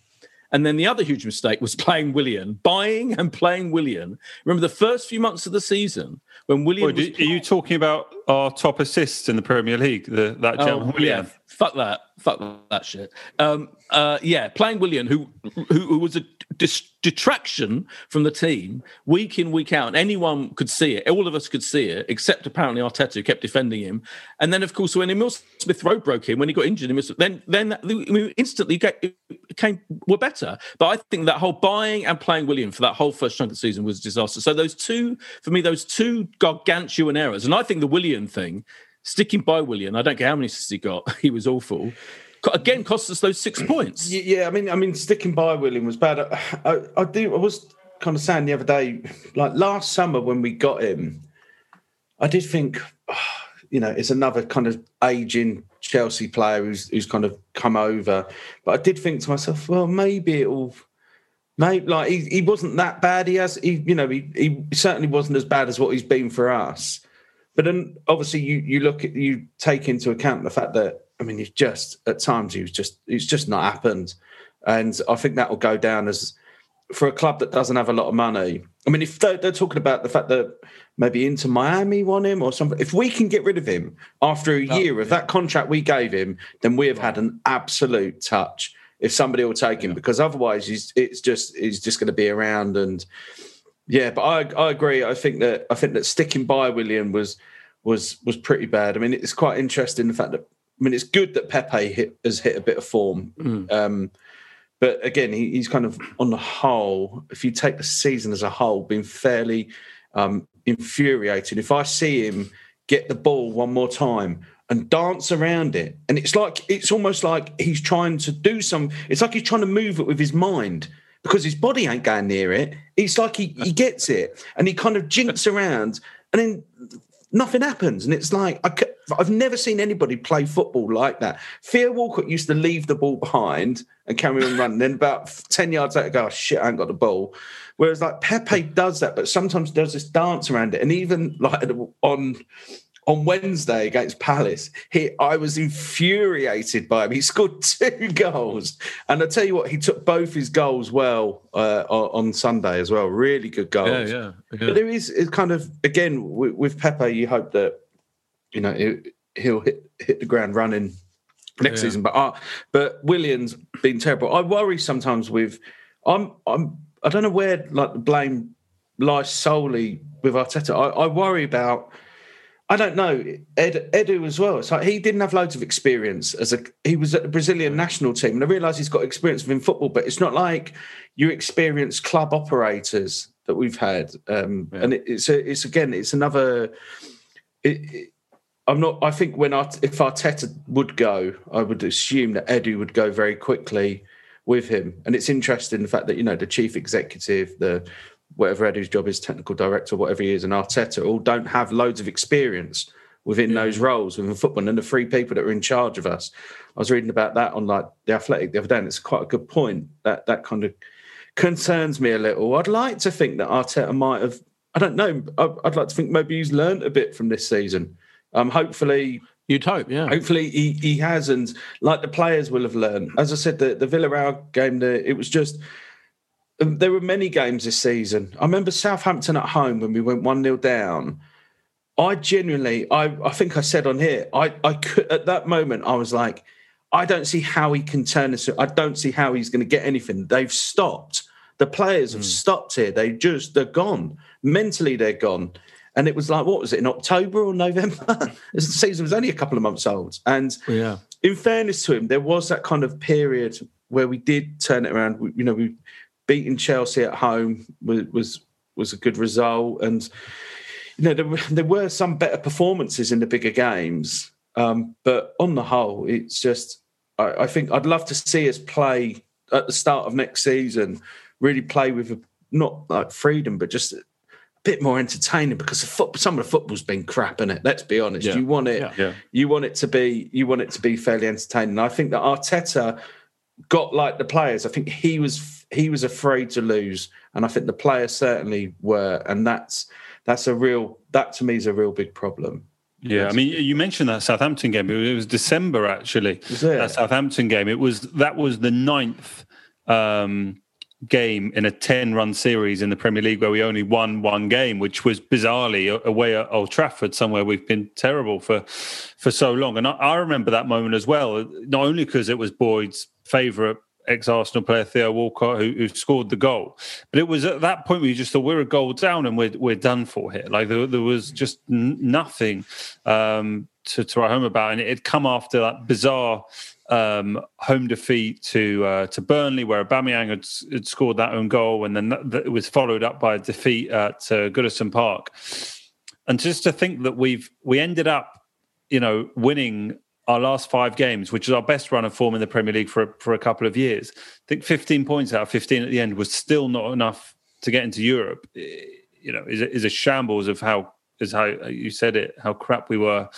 And then the other huge mistake was playing Willian, buying and playing Willian. Remember the first few months of the season when Willian. Wait, are you talking about our top assists in the Premier League? The, that gentleman, oh, Willian. Yeah, fuck that. Fuck that shit. Um, uh, yeah, playing Willian, who, who, who was a dis- detraction from the team week in week out. And anyone could see it. All of us could see it, except apparently Arteta, who kept defending him. And then, of course, when Emile Smith Rowe broke in, when he got injured, then then we instantly came were better. But I think that whole buying and playing Willian for that whole first chunk of the season was a disaster. So those two, for me, those two gargantuan errors, and I think the Willian thing. Sticking by Willian. I don't care how many assists he got. He was awful again cost us those six points. Yeah, I mean, I mean, sticking by Willian was bad. I, I, do. I was kind of saying the other day, like last summer when we got him, I did think, oh, you know, it's another kind of aging Chelsea player who's who's kind of come over. But I did think to myself, well, maybe it'll. Maybe like he, he wasn't that bad. He has, he, you know, he, he certainly wasn't as bad as what he's been for us. But then obviously you you look at you take into account the fact that I mean, he's just at times he was just it's just not happened, and I think that will go down as for a club that doesn't have a lot of money. I mean, if they're, they're talking about the fact that maybe Inter Miami want him or something, if we can get rid of him after a year of that contract we gave him, then we have had an absolute touch. If somebody will take him, yeah. because otherwise he's it's just he's just going to be around and yeah. But I I agree. I think that I think that sticking by Willian was was was pretty bad. I mean, it's quite interesting the fact that I mean, it's good that Pepe hit, has hit a bit of form. Mm. Um, but again, he, he's kind of on the whole, if you take the season as a whole, been fairly um, infuriating. If I see him get the ball one more time and dance around it, and it's like it's almost like he's trying to do some. It's like he's trying to move it with his mind because his body ain't going near it. It's like he, he gets it and he kind of jinks around, and then nothing happens. And it's like, I, have never seen anybody play football like that. Theo Walcott used to leave the ball behind and carry on running. Then about 10 yards later, go, oh, shit, I ain't got the ball. Whereas like Pepe does that, but sometimes does this dance around it. And even like on on Wednesday against Palace, he I was infuriated by him. He scored two goals, and I tell you what, he took both his goals well uh, on Sunday as well. Really good goals. Yeah, yeah. yeah. But there is it's kind of again with, with Pepe, you hope that you know he'll hit hit the ground running next yeah. season. But uh, but Willian's been terrible. I worry sometimes with I'm I'm I don't know where like the blame lies solely with Arteta. I, I worry about I don't know Ed, Edu as well. It's like he didn't have loads of experience as a he was at the Brazilian national team, and I realise he's got experience within football, but it's not like you experience club operators that we've had. Um, yeah. And it, it's a, it's again it's another. It, it, I'm not. I think when Art, if Arteta would go, I would assume that Edu would go very quickly with him. And it's interesting the fact that, you know, the chief executive, the whatever Eddie's job is, technical director, whatever he is, and Arteta all don't have loads of experience within those roles within football. And the three people that are in charge of us. I was reading about that on like the athletic the other day, and it's quite a good point. That that kind of concerns me a little. I'd like to think that Arteta might have I don't know. I'd like to think maybe he's learned a bit from this season. Um, hopefully, You'd hope, yeah. Hopefully he, he has, and like the players will have learned. As I said, the, the Villarreal game, the, it was just there were many games this season. I remember Southampton at home when we went one 0 down. I genuinely, I, I think I said on here, I, I could at that moment I was like, I don't see how he can turn this. I don't see how he's going to get anything. They've stopped. The players have mm. stopped here. They just they're gone mentally. They're gone. And it was like, what was it in October or November? the season was only a couple of months old. And yeah. in fairness to him, there was that kind of period where we did turn it around. We, you know, we beating Chelsea at home was was, was a good result, and you know there, there were some better performances in the bigger games. Um, but on the whole, it's just I, I think I'd love to see us play at the start of next season, really play with a, not like freedom, but just a bit more entertaining because foot, some of the football's been crap in it. Let's be honest. Yeah. You want it, yeah. Yeah. you want it to be, you want it to be fairly entertaining. I think that Arteta got like the players. I think he was he was afraid to lose, and I think the players certainly were, and that's that's a real that to me is a real big problem. Yeah, I mean, you mentioned that Southampton game. It was December actually. Was that Southampton game. It was that was the ninth um, game in a 10 run series in the Premier League where we only won one game, which was bizarrely away at Old Trafford, somewhere we've been terrible for for so long. And I, I remember that moment as well, not only because it was Boyd's favourite ex Arsenal player Theo Walcott who, who, scored the goal. But it was at that point we just thought we're a goal down and we're we're done for here. Like there, there was just n- nothing um, to, to write home about, and it had come after that bizarre um, home defeat to uh, to Burnley, where Aubameyang had, had, scored that own goal, and then it was followed up by a defeat at uh, Goodison Park. And just to think that we've we ended up, you know, winning our last five games, which is our best run of form in the Premier League for for a couple of years. I think 15 points out of 15 at the end was still not enough to get into Europe. You know, is is a shambles of how is how you said it, how crap we were,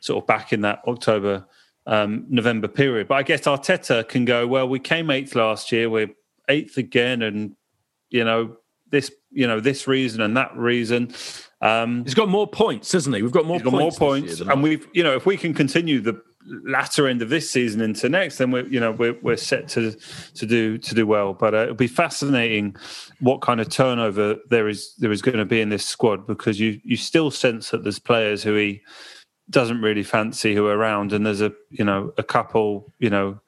sort of back in that October um, November period. But I guess Arteta can go, well, we came eighth last year, we're eighth again, and you know this, you know this reason and that reason. Um, he's got more points, hasn't he? We've got more. Got points more points, and we've, you know, if we can continue the latter end of this season into next, then we're, you know, we're, we're set to to do to do well. But uh, it'll be fascinating what kind of turnover there is there is going to be in this squad because you you still sense that there's players who he doesn't really fancy who are around, and there's a you know a couple you know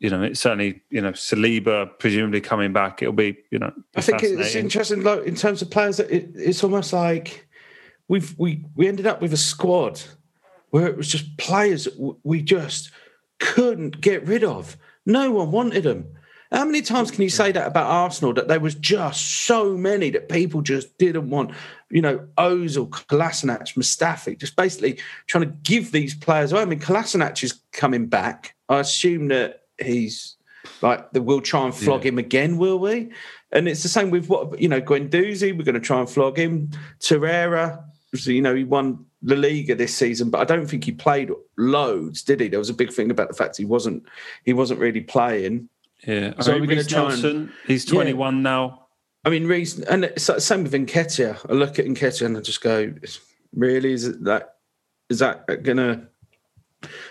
you know it's certainly you know Saliba presumably coming back. It'll be you know. I think it's interesting like, in terms of players. It, it's almost like we've we we ended up with a squad where it was just players we just couldn't get rid of. No one wanted them. How many times can you say that about Arsenal that there was just so many that people just didn't want? You know, Ozil, Kolasinac, Mustafi, just basically trying to give these players away. I mean, Kolasinac is coming back. I assume that he's like we'll try and flog yeah. him again, will we? And it's the same with what you know, Guendouzi. We're going to try and flog him. Torreira, you know, he won the Liga this season, but I don't think he played loads, did he? There was a big thing about the fact he wasn't he wasn't really playing. Yeah. So I mean, we're going to try and, he's 21 yeah. now. I mean, reason, and it's same with Nketiah. I look at Nketiah and I just go, really, is it that, is that going to,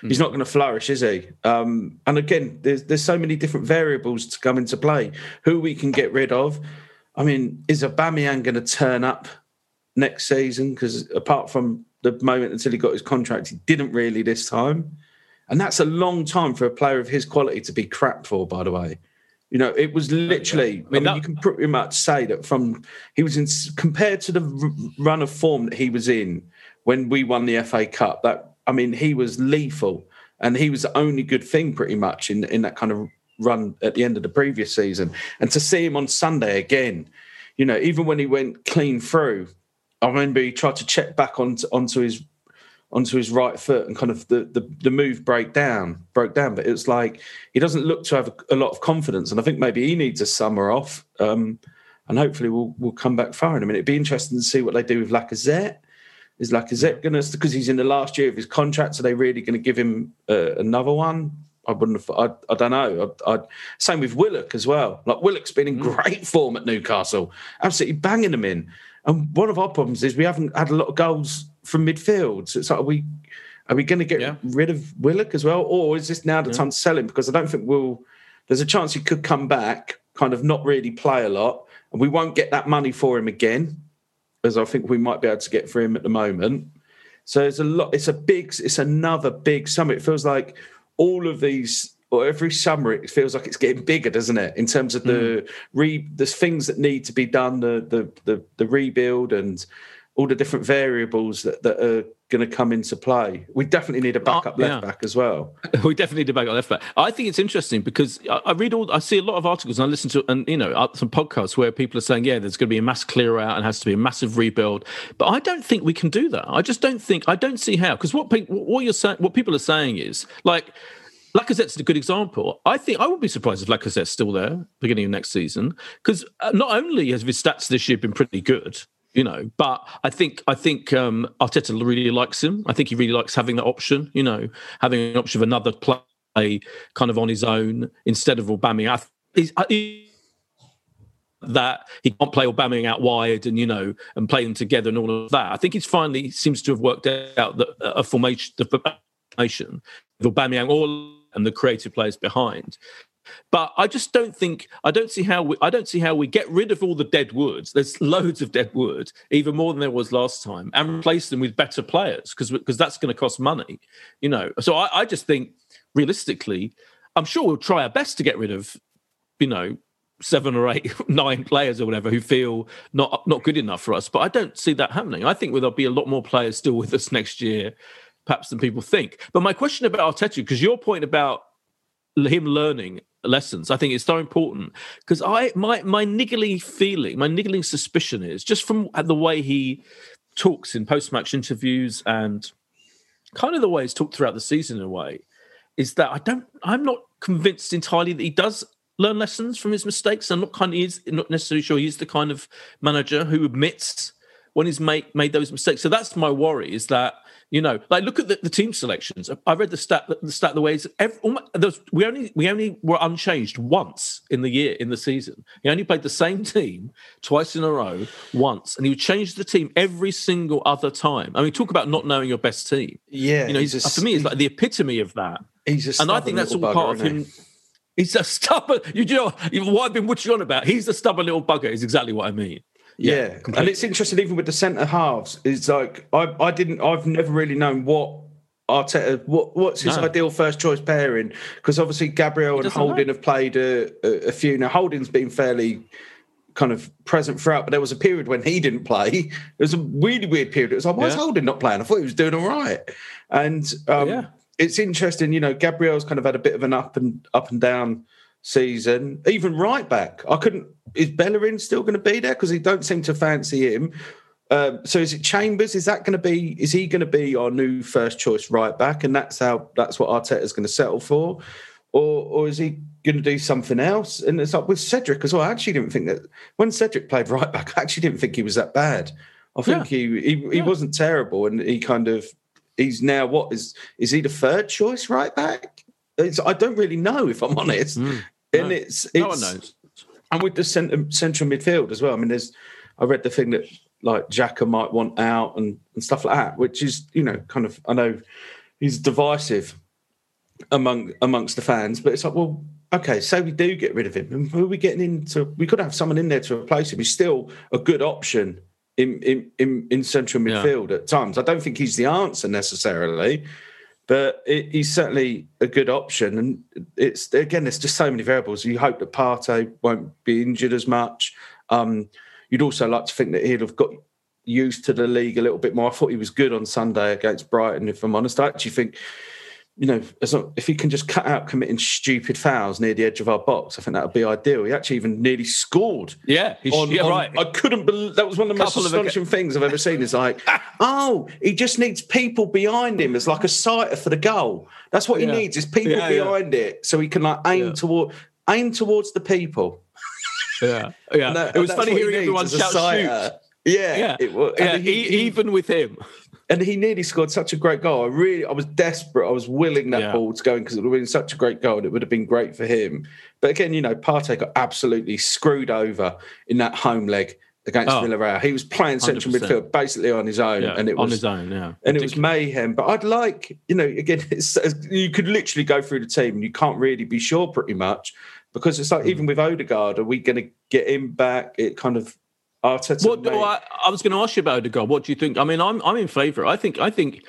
he's not going to flourish, is he? Um, and again, there's, there's so many different variables to come into play. Who we can get rid of. I mean, is Aubameyang going to turn up next season? Because apart from the moment until he got his contract, he didn't really this time. And that's a long time for a player of his quality to be crap for, by the way. You know, it was literally. I mean, that, you can pretty much say that from he was in compared to the run of form that he was in when we won the FA Cup. That I mean, he was lethal, and he was the only good thing pretty much in in that kind of run at the end of the previous season. And to see him on Sunday again, you know, even when he went clean through, I remember he tried to check back onto onto his onto his right foot and kind of the, the, the move break down broke down but it was like he doesn't look to have a, a lot of confidence and i think maybe he needs a summer off um, and hopefully we'll, we'll come back firing him and it'd be interesting to see what they do with lacazette is lacazette going to because he's in the last year of his contract are they really going to give him uh, another one I wouldn't have. I, I don't know. I, I, same with Willock as well. Like Willock's been in mm. great form at Newcastle, absolutely banging them in. And one of our problems is we haven't had a lot of goals from midfield. So it's like, are we are we going to get yeah. rid of Willock as well, or is this now the yeah. time to sell him? Because I don't think we'll. There's a chance he could come back, kind of not really play a lot, and we won't get that money for him again, as I think we might be able to get for him at the moment. So it's a lot. It's a big. It's another big summer. It feels like all of these or every summer it feels like it's getting bigger, doesn't it? In terms of the mm. re, there's things that need to be done, the the the, the rebuild and all the different variables that, that are going to come into play. We definitely need a backup uh, yeah. left back as well. We definitely need a backup left back. I think it's interesting because I, I, read all, I see a lot of articles and I listen to, and you know, uh, some podcasts where people are saying, yeah, there's going to be a mass clear out and has to be a massive rebuild. But I don't think we can do that. I just don't think, I don't see how. Because what, what you're saying, what people are saying is like, Lacazette's a good example. I think I would be surprised if Lacazette's still there beginning of next season because uh, not only has his stats this year been pretty good, you know. But I think I think um, Arteta really likes him. I think he really likes having that option, you know, having an option of another play kind of on his own instead of Aubameyang. He's, he, that he can't play Aubameyang out wide and you know and play them together and all of that. I think he's finally seems to have worked out the, a formation, the formation with Aubameyang all and the creative players behind. But I just don't think I don't see how we I don't see how we get rid of all the dead woods. There's loads of dead wood, even more than there was last time, and replace them with better players because because that's going to cost money, you know. So I, I just think realistically, I'm sure we'll try our best to get rid of, you know, seven or eight, nine players or whatever who feel not not good enough for us. But I don't see that happening. I think there'll be a lot more players still with us next year, perhaps than people think. But my question about Arteta, because your point about him learning lessons. I think is so important because I my my niggly feeling, my niggling suspicion is just from the way he talks in post match interviews and kind of the way he's talked throughout the season in a way is that I don't I'm not convinced entirely that he does learn lessons from his mistakes. I'm not kind of he's not necessarily sure he's the kind of manager who admits when he's made made those mistakes. So that's my worry is that you know, like look at the, the team selections. I read the stat, the stat the ways every, we only we only were unchanged once in the year in the season. He only played the same team twice in a row once, and he would change the team every single other time. I mean, talk about not knowing your best team. Yeah, you know, he's, he's for me, he's like the epitome of that. He's and I think that's all bugger, part of him. He's a stubborn. You know what I've been watching on about? He's a stubborn little bugger. Is exactly what I mean. Yeah, yeah. and it's interesting even with the centre halves. It's like I, I didn't, I've never really known what Arteta, what, what's his no. ideal first choice pairing? Because obviously Gabriel and Holding know. have played a, a, a, few. Now Holding's been fairly kind of present throughout, but there was a period when he didn't play. It was a really weird period. It was like, why is Holding not playing? I thought he was doing all right. And um, yeah. it's interesting, you know, Gabriel's kind of had a bit of an up and up and down season. Even right back, I couldn't. Is Bellerin still going to be there? Because he don't seem to fancy him. Um, so is it Chambers? Is that going to be? Is he going to be our new first choice right back? And that's how. That's what Arteta is going to settle for, or or is he going to do something else? And it's like with Cedric as well. I actually didn't think that when Cedric played right back, I actually didn't think he was that bad. I think yeah. he he, he yeah. wasn't terrible, and he kind of he's now what is is he the third choice right back? It's, I don't really know if I'm honest. Mm and no, it's, it's no one knows. And with the centre, central midfield as well. I mean, there's I read the thing that like Xhaka might want out and, and stuff like that, which is you know kind of I know he's divisive among amongst the fans, but it's like well. Okay, so we do get rid of him. And who are we getting into? We could have someone in there to replace him. He's still a good option in in in, in central midfield yeah. at times. I don't think he's the answer necessarily, but it, he's certainly a good option. And it's again, there's just so many variables. You hope that Partey won't be injured as much. Um, you'd also like to think that he'd have got used to the league a little bit more. I thought he was good on Sunday against Brighton. If I'm honest, I actually think you know, long, if he can just cut out committing stupid fouls near the edge of our box, I think that would be ideal. He actually even nearly scored. Yeah, he's, on- yeah, on- right. I couldn't believe that was one of the most Couple of- astonishing things I've ever seen. Is like, oh, he just needs people behind him as like a sighter for the goal. That's what he Yeah. needs is people Yeah, behind it, so he can like aim toward aim towards the people. yeah, yeah. That- it was funny hearing everyone shout shoot. Yeah, Yeah, it was, yeah. he- he- even with him, and he nearly scored such a great goal. I really, I was desperate. I was willing that Yeah. ball to go in because it would have been such a great goal. And it would have been great for him. But again, you know, Partey got absolutely screwed over in that home leg against Oh. Villarreal. He was playing central 100%. midfield basically on his own, yeah, and it was on his own. Yeah, and it was mayhem. But I'd like, you know, again, it's, you could literally go through the team and you can't really be sure pretty much because it's like hmm. even with Odegaard, are we going to get him back? It kind of Arteta. What, I, I was going to ask you about Odegaard. What do you think? I mean, I'm I'm in favour. I think I think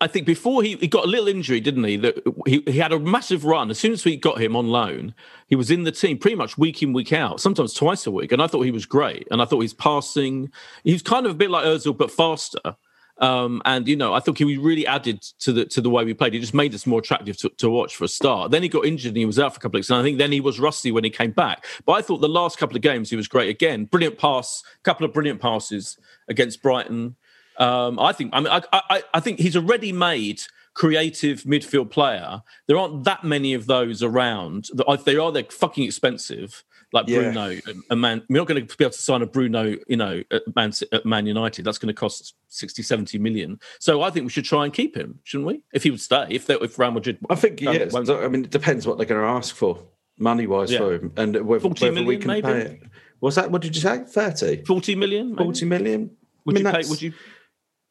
I think before he, he got a little injury, didn't he? That he, he had a massive run. As soon as we got him on loan, he was in the team pretty much week in week out, sometimes twice a week, and I thought he was great. And I thought his passing, he was kind of a bit like Özil but faster. Um, and you know, I think he really added to the to the way we played. It just made us more attractive to, to watch for a start. Then he got injured and he was out for a couple of weeks. And I think then he was rusty when he came back. But I thought the last couple of games he was great again. Brilliant pass, couple of brilliant passes against Brighton. Um, I think I mean I, I, I think he's a ready-made creative midfield player. There aren't that many of those around. If they are, they're fucking expensive. Like Yeah. Bruno and- Man, we're not going to be able to sign a Bruno, you know, at Man, at Man United. That's going to cost 60, 70 million. So I think we should try and keep him, shouldn't we? If he would stay, if they, if Real Madrid, I think Um, yes. won't- I mean, it depends what they're going to ask for money wise Yeah. for him, and whether, 40 whether we can maybe? pay it. Was that what did you say? Thirty? 40 million, maybe? 40 million? Would I mean, you pay? Would you?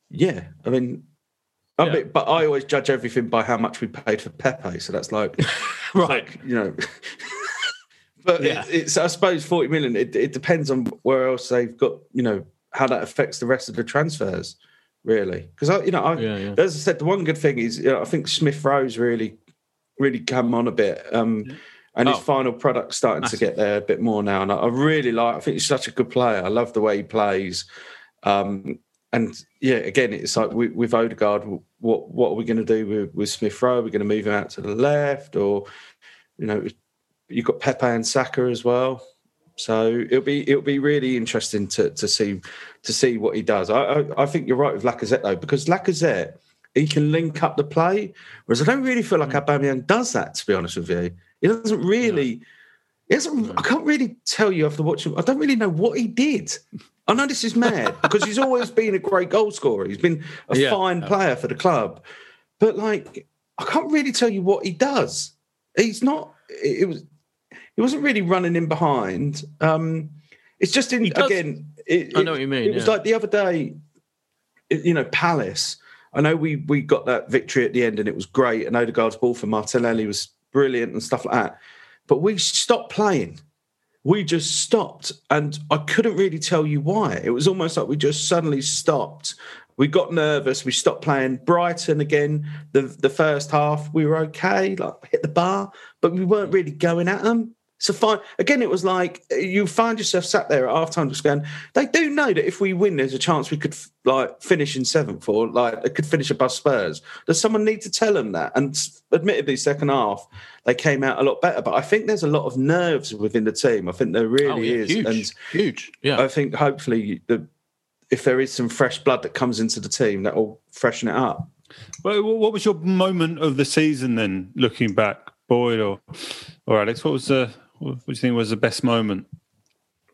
Yeah, I mean, I Yeah. mean, but I always judge everything by how much we paid for Pepe. So that's like, Right. you know. but Yeah. it, it's I suppose forty million. It, it depends on where else they've got. You know how that affects the rest of the transfers, really. Because I, you know, I, Yeah, yeah. as I said, the one good thing is you know, I think Smith Rowe's really, really come on a bit. Um, and his Oh. final product's starting to get there a bit more now. And I, really like. I think he's such a good player. I love the way he plays. Um, and yeah, again, it's like with, with Odegaard, what what are we going to do with, with Smith Rowe? Are we going to move him out to the left, or you know, you've got Pepe and Saka as well. So it'll be it'll be really interesting to to see to see what he does. I I, I think you're right with Lacazette though, because Lacazette he can link up the play, whereas I don't really feel like mm. Aubameyang does that. To be honest with you, he doesn't really. He doesn't, I can't really tell you after watching. I don't really know what he did. I know this is mad because he's always been a great goal scorer. He's been a Yeah. fine player for the club, but like I can't really tell you what he does. He's not. It was. He wasn't really running in behind. Um, it's just in again. It, I know what you mean, It was like the other day. you know, Palace. I know we we got that victory at the end and it was great. And Odegaard's ball for Martinelli was brilliant and stuff like that. But we stopped playing. We just stopped, and I couldn't really tell you why. It was almost like we just suddenly stopped. We got nervous. We stopped playing. Brighton again. The the first half we were okay, like hit the bar, but we weren't really going at them. So fine. Again, it was like uh, you find yourself sat there at half time just going. They do know that if we win, there's a chance we could like finish in seventh or like they could finish above Spurs. Does someone need to tell them that? And admittedly, second half they came out a lot better. But I think there's a lot of nerves within the team. I think there really Oh, yeah, is, huge, and huge. Yeah, I think hopefully the if there is some fresh blood that comes into the team, that will freshen it up. Well, what was your moment of the season then, looking back, Boyd or or Alex? What was the what do you think was the best moment?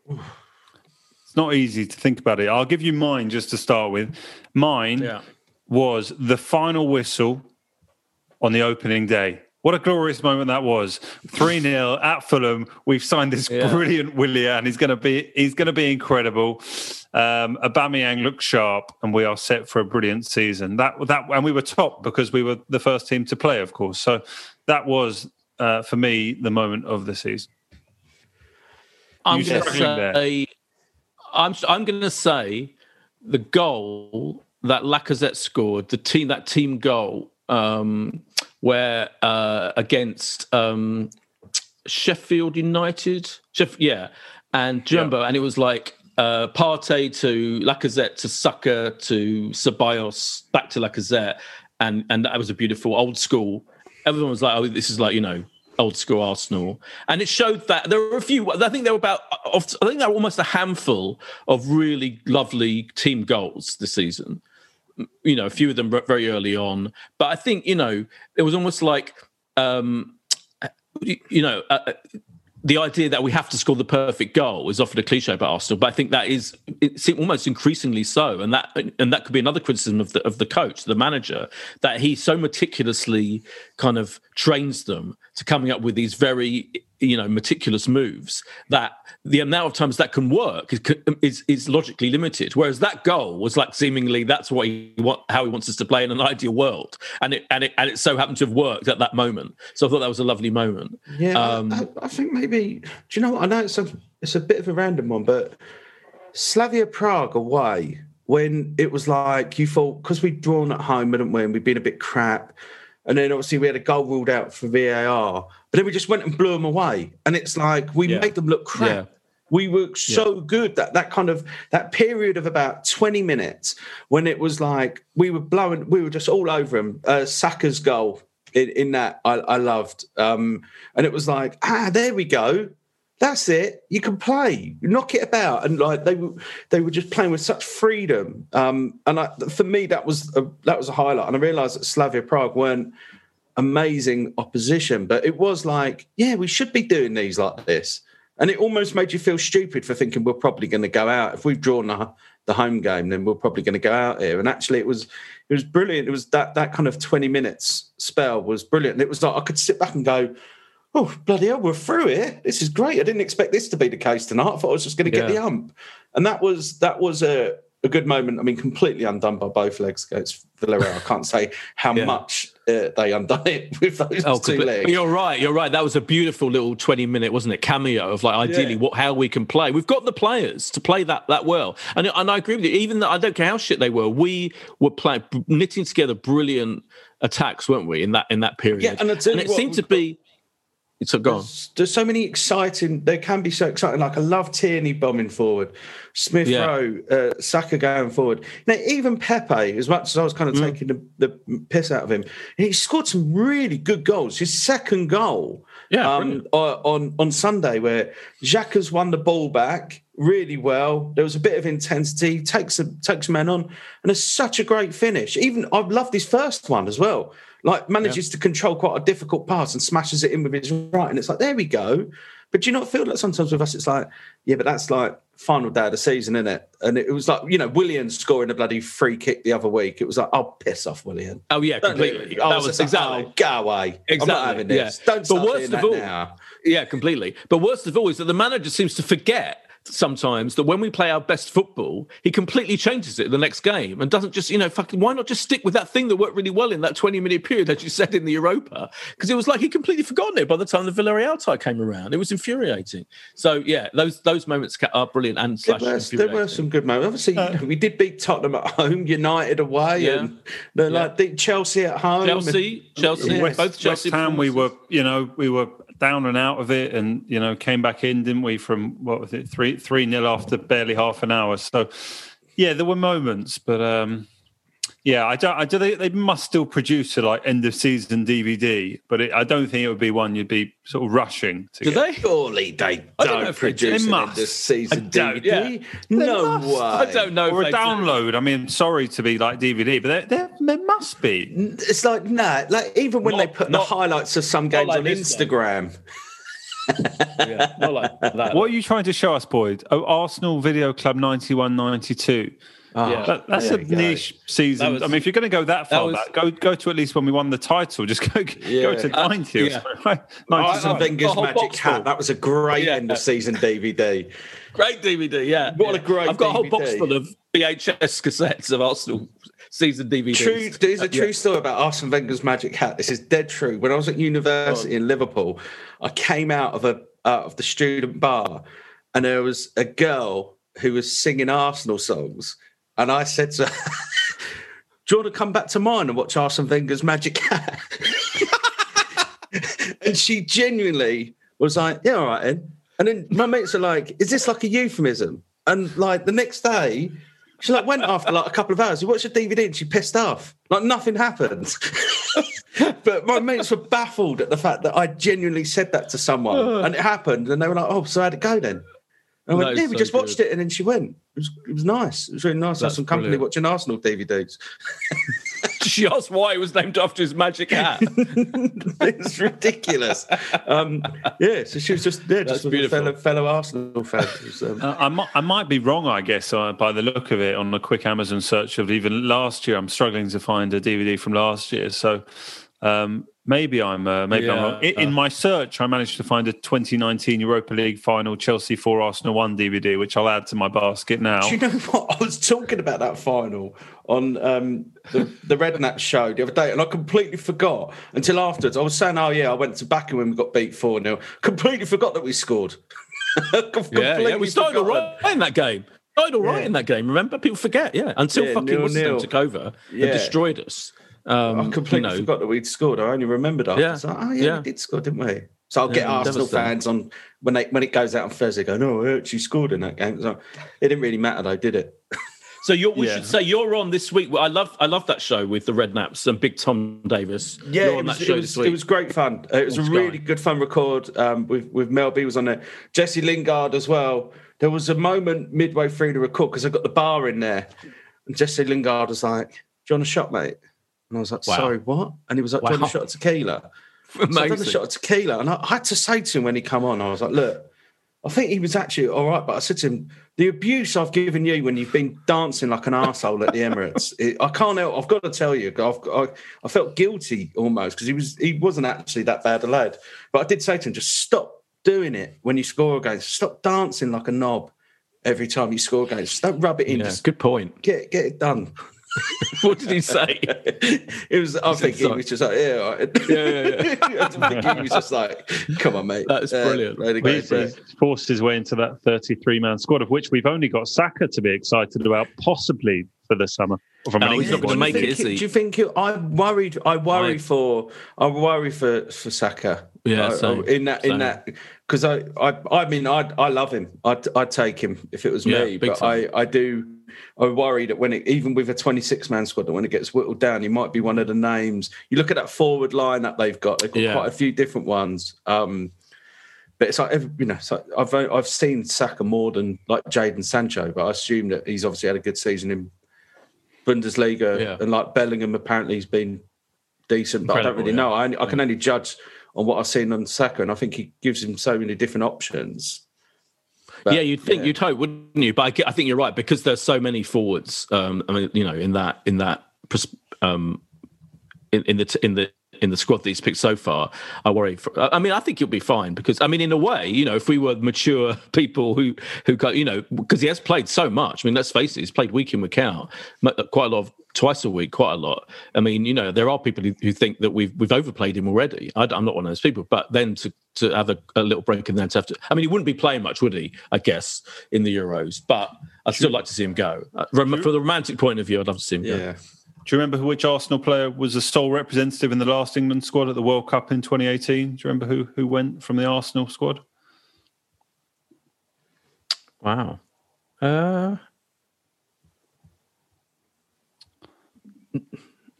It's not easy to think about it. I'll give you mine just to start with. Mine yeah. was the final whistle on the opening day. What a glorious moment that was! Three 0 at Fulham. We've signed this Yeah. brilliant Willian. He's going to be he's going to be incredible. Um, Aubameyang looks sharp, and we are set for a brilliant season. That that and we were top because we were the first team to play, of course. So that was uh, for me the moment of the season. I'm going to say, I'm I'm going to say, the goal that Lacazette scored, the team that team goal, um, where uh, against um, Sheffield United, Sheff- yeah, and Jumbo, and it was like uh, Partey to Lacazette to Saka to Ceballos back to Lacazette. and and that was a beautiful old school. Everyone was like, "Oh, this is like you know." Old school Arsenal, and it showed that there were a few. I think there were about. I think there were almost a handful of really lovely team goals this season you know, a few of them very early on. But I think, you know, it was almost like, um, you know, uh, the idea that we have to score the perfect goal is often a cliche about Arsenal, but I think that is it's almost increasingly so, and that and that could be another criticism of the of the coach, the manager, that he so meticulously kind of trains them to coming up with these very you know meticulous moves that the amount of times that can work is, is, is logically limited. Whereas that goal was like seemingly that's what he want how he wants us to play in an ideal world. And it and it and it so happened to have worked at that moment. So i thought that was a lovely moment. Yeah um, I, I, think maybe do you know what? I know it's a it's a bit of a random one but slavia prague away when it was like you thought because we'd drawn at home hadn't we? And we'd been a bit crap and then obviously we had a goal ruled out for VAR, but then we just went and blew them away. And it's like we yeah. made them look crap. Yeah. We were so yeah. good that that kind of that period of about 20 minutes when it was like we were blowing, we were just all over them. Uh, Saka's goal in, in that I, I loved. Um, and it was like, ah, there we go that's it. You can play, knock it about, and like they were, they were just playing with such freedom. Um, and I, for me, that was a, that was a highlight. And I realised that Slavia Prague weren't amazing opposition, but it was like, yeah, we should be doing these like this. And it almost made you feel stupid for thinking we're probably going to go out if we've drawn the, the home game, then we're probably going to go out here. And actually, it was it was brilliant. It was that that kind of twenty minutes spell was brilliant. And it was like I could sit back and go oh bloody hell, we're through it. This is great. I didn't expect this to be the case tonight. I thought I was just going to get yeah. the ump, and that was that was a, a good moment. I mean, completely undone by both legs against Villarreal. I can't say how yeah. much uh, they undone it with those oh, two legs. You're right. You're right. That was a beautiful little 20 minute, wasn't it? Cameo of like ideally yeah. what how we can play. We've got the players to play that that well, and and I agree with you. Even though I don't care how shit they were, we were playing knitting together brilliant attacks, weren't we? In that in that period. Yeah, and, and it what, seemed to be it's a gone. There's, so many exciting. There can be so exciting. Like I love Tierney bombing forward, Smith yeah. Rowe, uh, Saka going forward. You know, even Pepe. As much as I was kind of mm. taking the, the, piss out of him, he scored some really good goals. His second goal, yeah, um, on on Sunday, where Xhaka's won the ball back really well. There was a bit of intensity, takes a, takes men on, and it's such a great finish. Even I loved his first one as well like manages yeah. to control quite a difficult pass and smashes it in with his right. And it's like, there we go. But do you not feel that sometimes with us, it's like, yeah, but that's like final day of the season, isn't it? And it was like, you know, Willian scoring a bloody free kick the other week. It was like, I'll oh, piss off, Willian. Oh, yeah, completely. That was, was exactly. Oh, go away. Exactly. I'm not having this. Yeah. Don't but worst of all, now. Yeah, completely. But worst of all is that the manager seems to forget sometimes that when we play our best football, he completely changes it the next game and doesn't just, you know, fucking, why not just stick with that thing that worked really well in that 20 minute period, as you said in the Europa? Because it was like he completely forgotten it by the time the Villarreal tie came around. It was infuriating. So, yeah, those those moments are brilliant and slash there, there were some good moments. Obviously, uh, we did beat Tottenham at home, United away, yeah. and they're yeah. like Chelsea at home. Chelsea, and, Chelsea, yeah. both Chelsea. West Ham, we were, you know, we were down and out of it, and you know came back in, didn't we? From what was it, three three nil after barely half an hour. So yeah, there were moments, but um, yeah, I don't. I do. They, they must still produce a like end of season DVD, but it, I don't think it would be one you'd be sort of rushing to. Do get. they? Surely they don't, don't produce they an end of season DVD. Yeah. No way. I don't know. Or a download. Do. I mean, sorry to be like DVD, but there there must be. It's like no, nah, like even when not, they put not, the highlights of some games like on Instagram. yeah, not like that. What are you trying to show us, Boyd? Oh, Arsenal Video Club 91 92. Oh, yeah. That, that's a niche season. Was, I mean, if you're going to go that far that was, back, go go to at least when we won the title. Just go yeah. go to 90 uh, yeah. or Arsene Wenger's Magic Hat. That was a great yeah. end of season DVD. great DVD, yeah. What a great I've got DVD. a whole box full of VHS cassettes of Arsenal season DVDs. True, there's a true yeah. story about Arsene Wenger's magic hat. This is dead true. When I was at university oh. in Liverpool, I came out of a out of the student bar, and there was a girl who was singing Arsenal songs and I said to her, Do you want to come back to mine and watch Arsene Wenger's Magic Hat? and she genuinely was like, Yeah, all right then. And then my mates are like, Is this like a euphemism? And like the next day, She like went after like a couple of hours. We watched the DVD and she pissed off. Like nothing happened. but my mates were baffled at the fact that I genuinely said that to someone and it happened. And they were like, oh, so how'd it go then? And I went, yeah, we so just watched good. it. And then she went. It was, it was nice. It was really nice. to have That's some company brilliant. watching Arsenal DVDs. she asked why it was named after his magic hat. it's ridiculous. Um, yeah, so she was just yeah, That's just a beautiful. fellow fellow Arsenal fan. It was, um, Uh, I, might, I might be wrong, I guess, uh, by the look of it on a quick Amazon search of even last year. I'm struggling to find a DVD from last year. So um, maybe I'm uh, maybe I'm wrong. In, in my search, I managed to find a 2019 Europa League final Chelsea 4 Arsenal 1 DVD, which I'll add to my basket now. Do you know what? I was talking about that final on um, the, the Redknapp show the other day, and I completely forgot until afterwards. I was saying, oh, yeah, I went to Baku when we got beat 4 0. Completely forgot that we scored. yeah, yeah, we started all right in that game. Started all right Yeah. in that game. Remember, people forget. Yeah, until Yeah, fucking nil, what's nil. took over Yeah. and destroyed us. Um, I completely you know, forgot that we'd scored. I only remembered after. Yeah, It's like, oh, yeah, yeah. we did score, didn't we? So I'll get Yeah, Arsenal fans on when they when it goes out on Thursday, go, no, we actually scored in that game. It's like, it didn't really matter, though, did it? So you're, we Yeah. should say you're on this week. I love I love that show with the Redknapps and Big Tom Davis. Yeah, you're it on was, that show it, this was, week. it was great fun. Uh, It was On a Sky. really good fun record um, with with Mel B was on there. Jesse Lingard as well. There was a moment midway through the record because I got the bar in there, and Jesse Lingard was like, "Do you want a shot, mate?" And I was like, Wow. "Sorry, what?" And he was like, "Do you want Wow. a shot of tequila?" So I a shot of tequila, and I, had to say to him when he come on, I was like, "Look." I think he was actually all right, but I said to him, "The abuse I've given you when you've been dancing like an asshole at the Emirates, it, I can't help. I've got to tell you, I've, I, I felt guilty almost because he was he wasn't actually that bad a lad. But I did say to him, just stop doing it when you score a game. Stop dancing like a knob every time you score a game. Just don't rub it in. Yeah, Just good point. get get it done." What did he say? it was. I think he was just like, yeah, all right. Yeah, yeah, yeah. I think he was just like, "Come on, mate." That's brilliant. really Well, he's, he's forced his way into that 33 man squad, of which we've only got Saka to be excited about, possibly for the summer. From an No, he's not gonna make view. it, is he? Do you think? It, I worried. I worry I- for. I worry for for Saka. Yeah, I- I- in that in that because I, I I mean I I love him. I'd I'd take him if it was Yeah, me. But I I do. I worry that when it even with a 26 man squad, that when it gets whittled down, he might be one of the names. You look at that forward line that they've got. They've got Yeah. quite a few different ones. Um, but it's like you know, like I've I've seen Saka more than like Jadon Sancho, but I assume that he's obviously had a good season in Bundesliga, Yeah. and like Bellingham apparently he's been decent, but I don't really know. I, I can only judge on what I've seen on Saka, and I think he gives him so many different options. But, yeah, you'd think yeah. you'd hope, wouldn't you? But I, I think you're right because there's so many forwards. Um, I mean, you know, in that in that um, in, in the t- in the in the squad that he's picked so far, I worry. For, I mean, I think he'll be fine because I mean, in a way, you know, if we were mature people who who got, you know, because he has played so much. I mean, let's face it, he's played week in week out, quite a lot of twice a week, quite a lot. I mean, you know, there are people who, who think that we've we've overplayed him already. I, am not one of those people, but then to to have a, a little break and then to have to. I mean, he wouldn't be playing much, would he? I guess in the Euros, but I'd still like to see him go. Uh, rom- from the romantic point of view, I'd love to see him go. yeah. Do you remember which Arsenal player was the sole representative in the last England squad at the World Cup in 2018? Do you remember who who went from the Arsenal squad? Wow. Uh,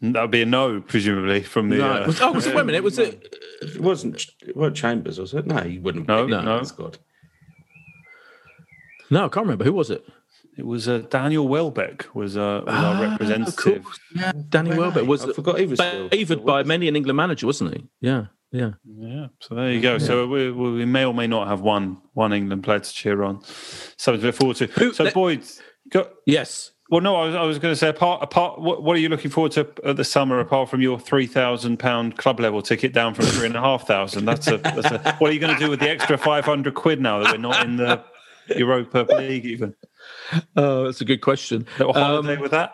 That would be a no, presumably, from the. no. uh, Was- oh, was it, wait a minute. Was it? It wasn't. It wasn't Chambers, was it? No, he wouldn't. No, be in no. that squad. No, I can't remember. Who was it? It was uh, Daniel Welbeck was, uh, was Ah, our representative. Yeah, Danny Welbeck was I forgot he was favoured by many an England manager, wasn't he? Yeah, yeah. Yeah, so there you go. So we, we we may or may not have one one England player to cheer on. Something to look forward to. Who- so let- Boyd, go, Yes. Well, no, I was, I was going to say apart apart. What, what are you looking forward to at the summer apart from your three thousand pound club level ticket down from three and a half thousand? That's a, that's a. What are you going to do with the extra five hundred quid now that we're not in the Europa League even? Oh, that's a good question. Little holiday Um, with that.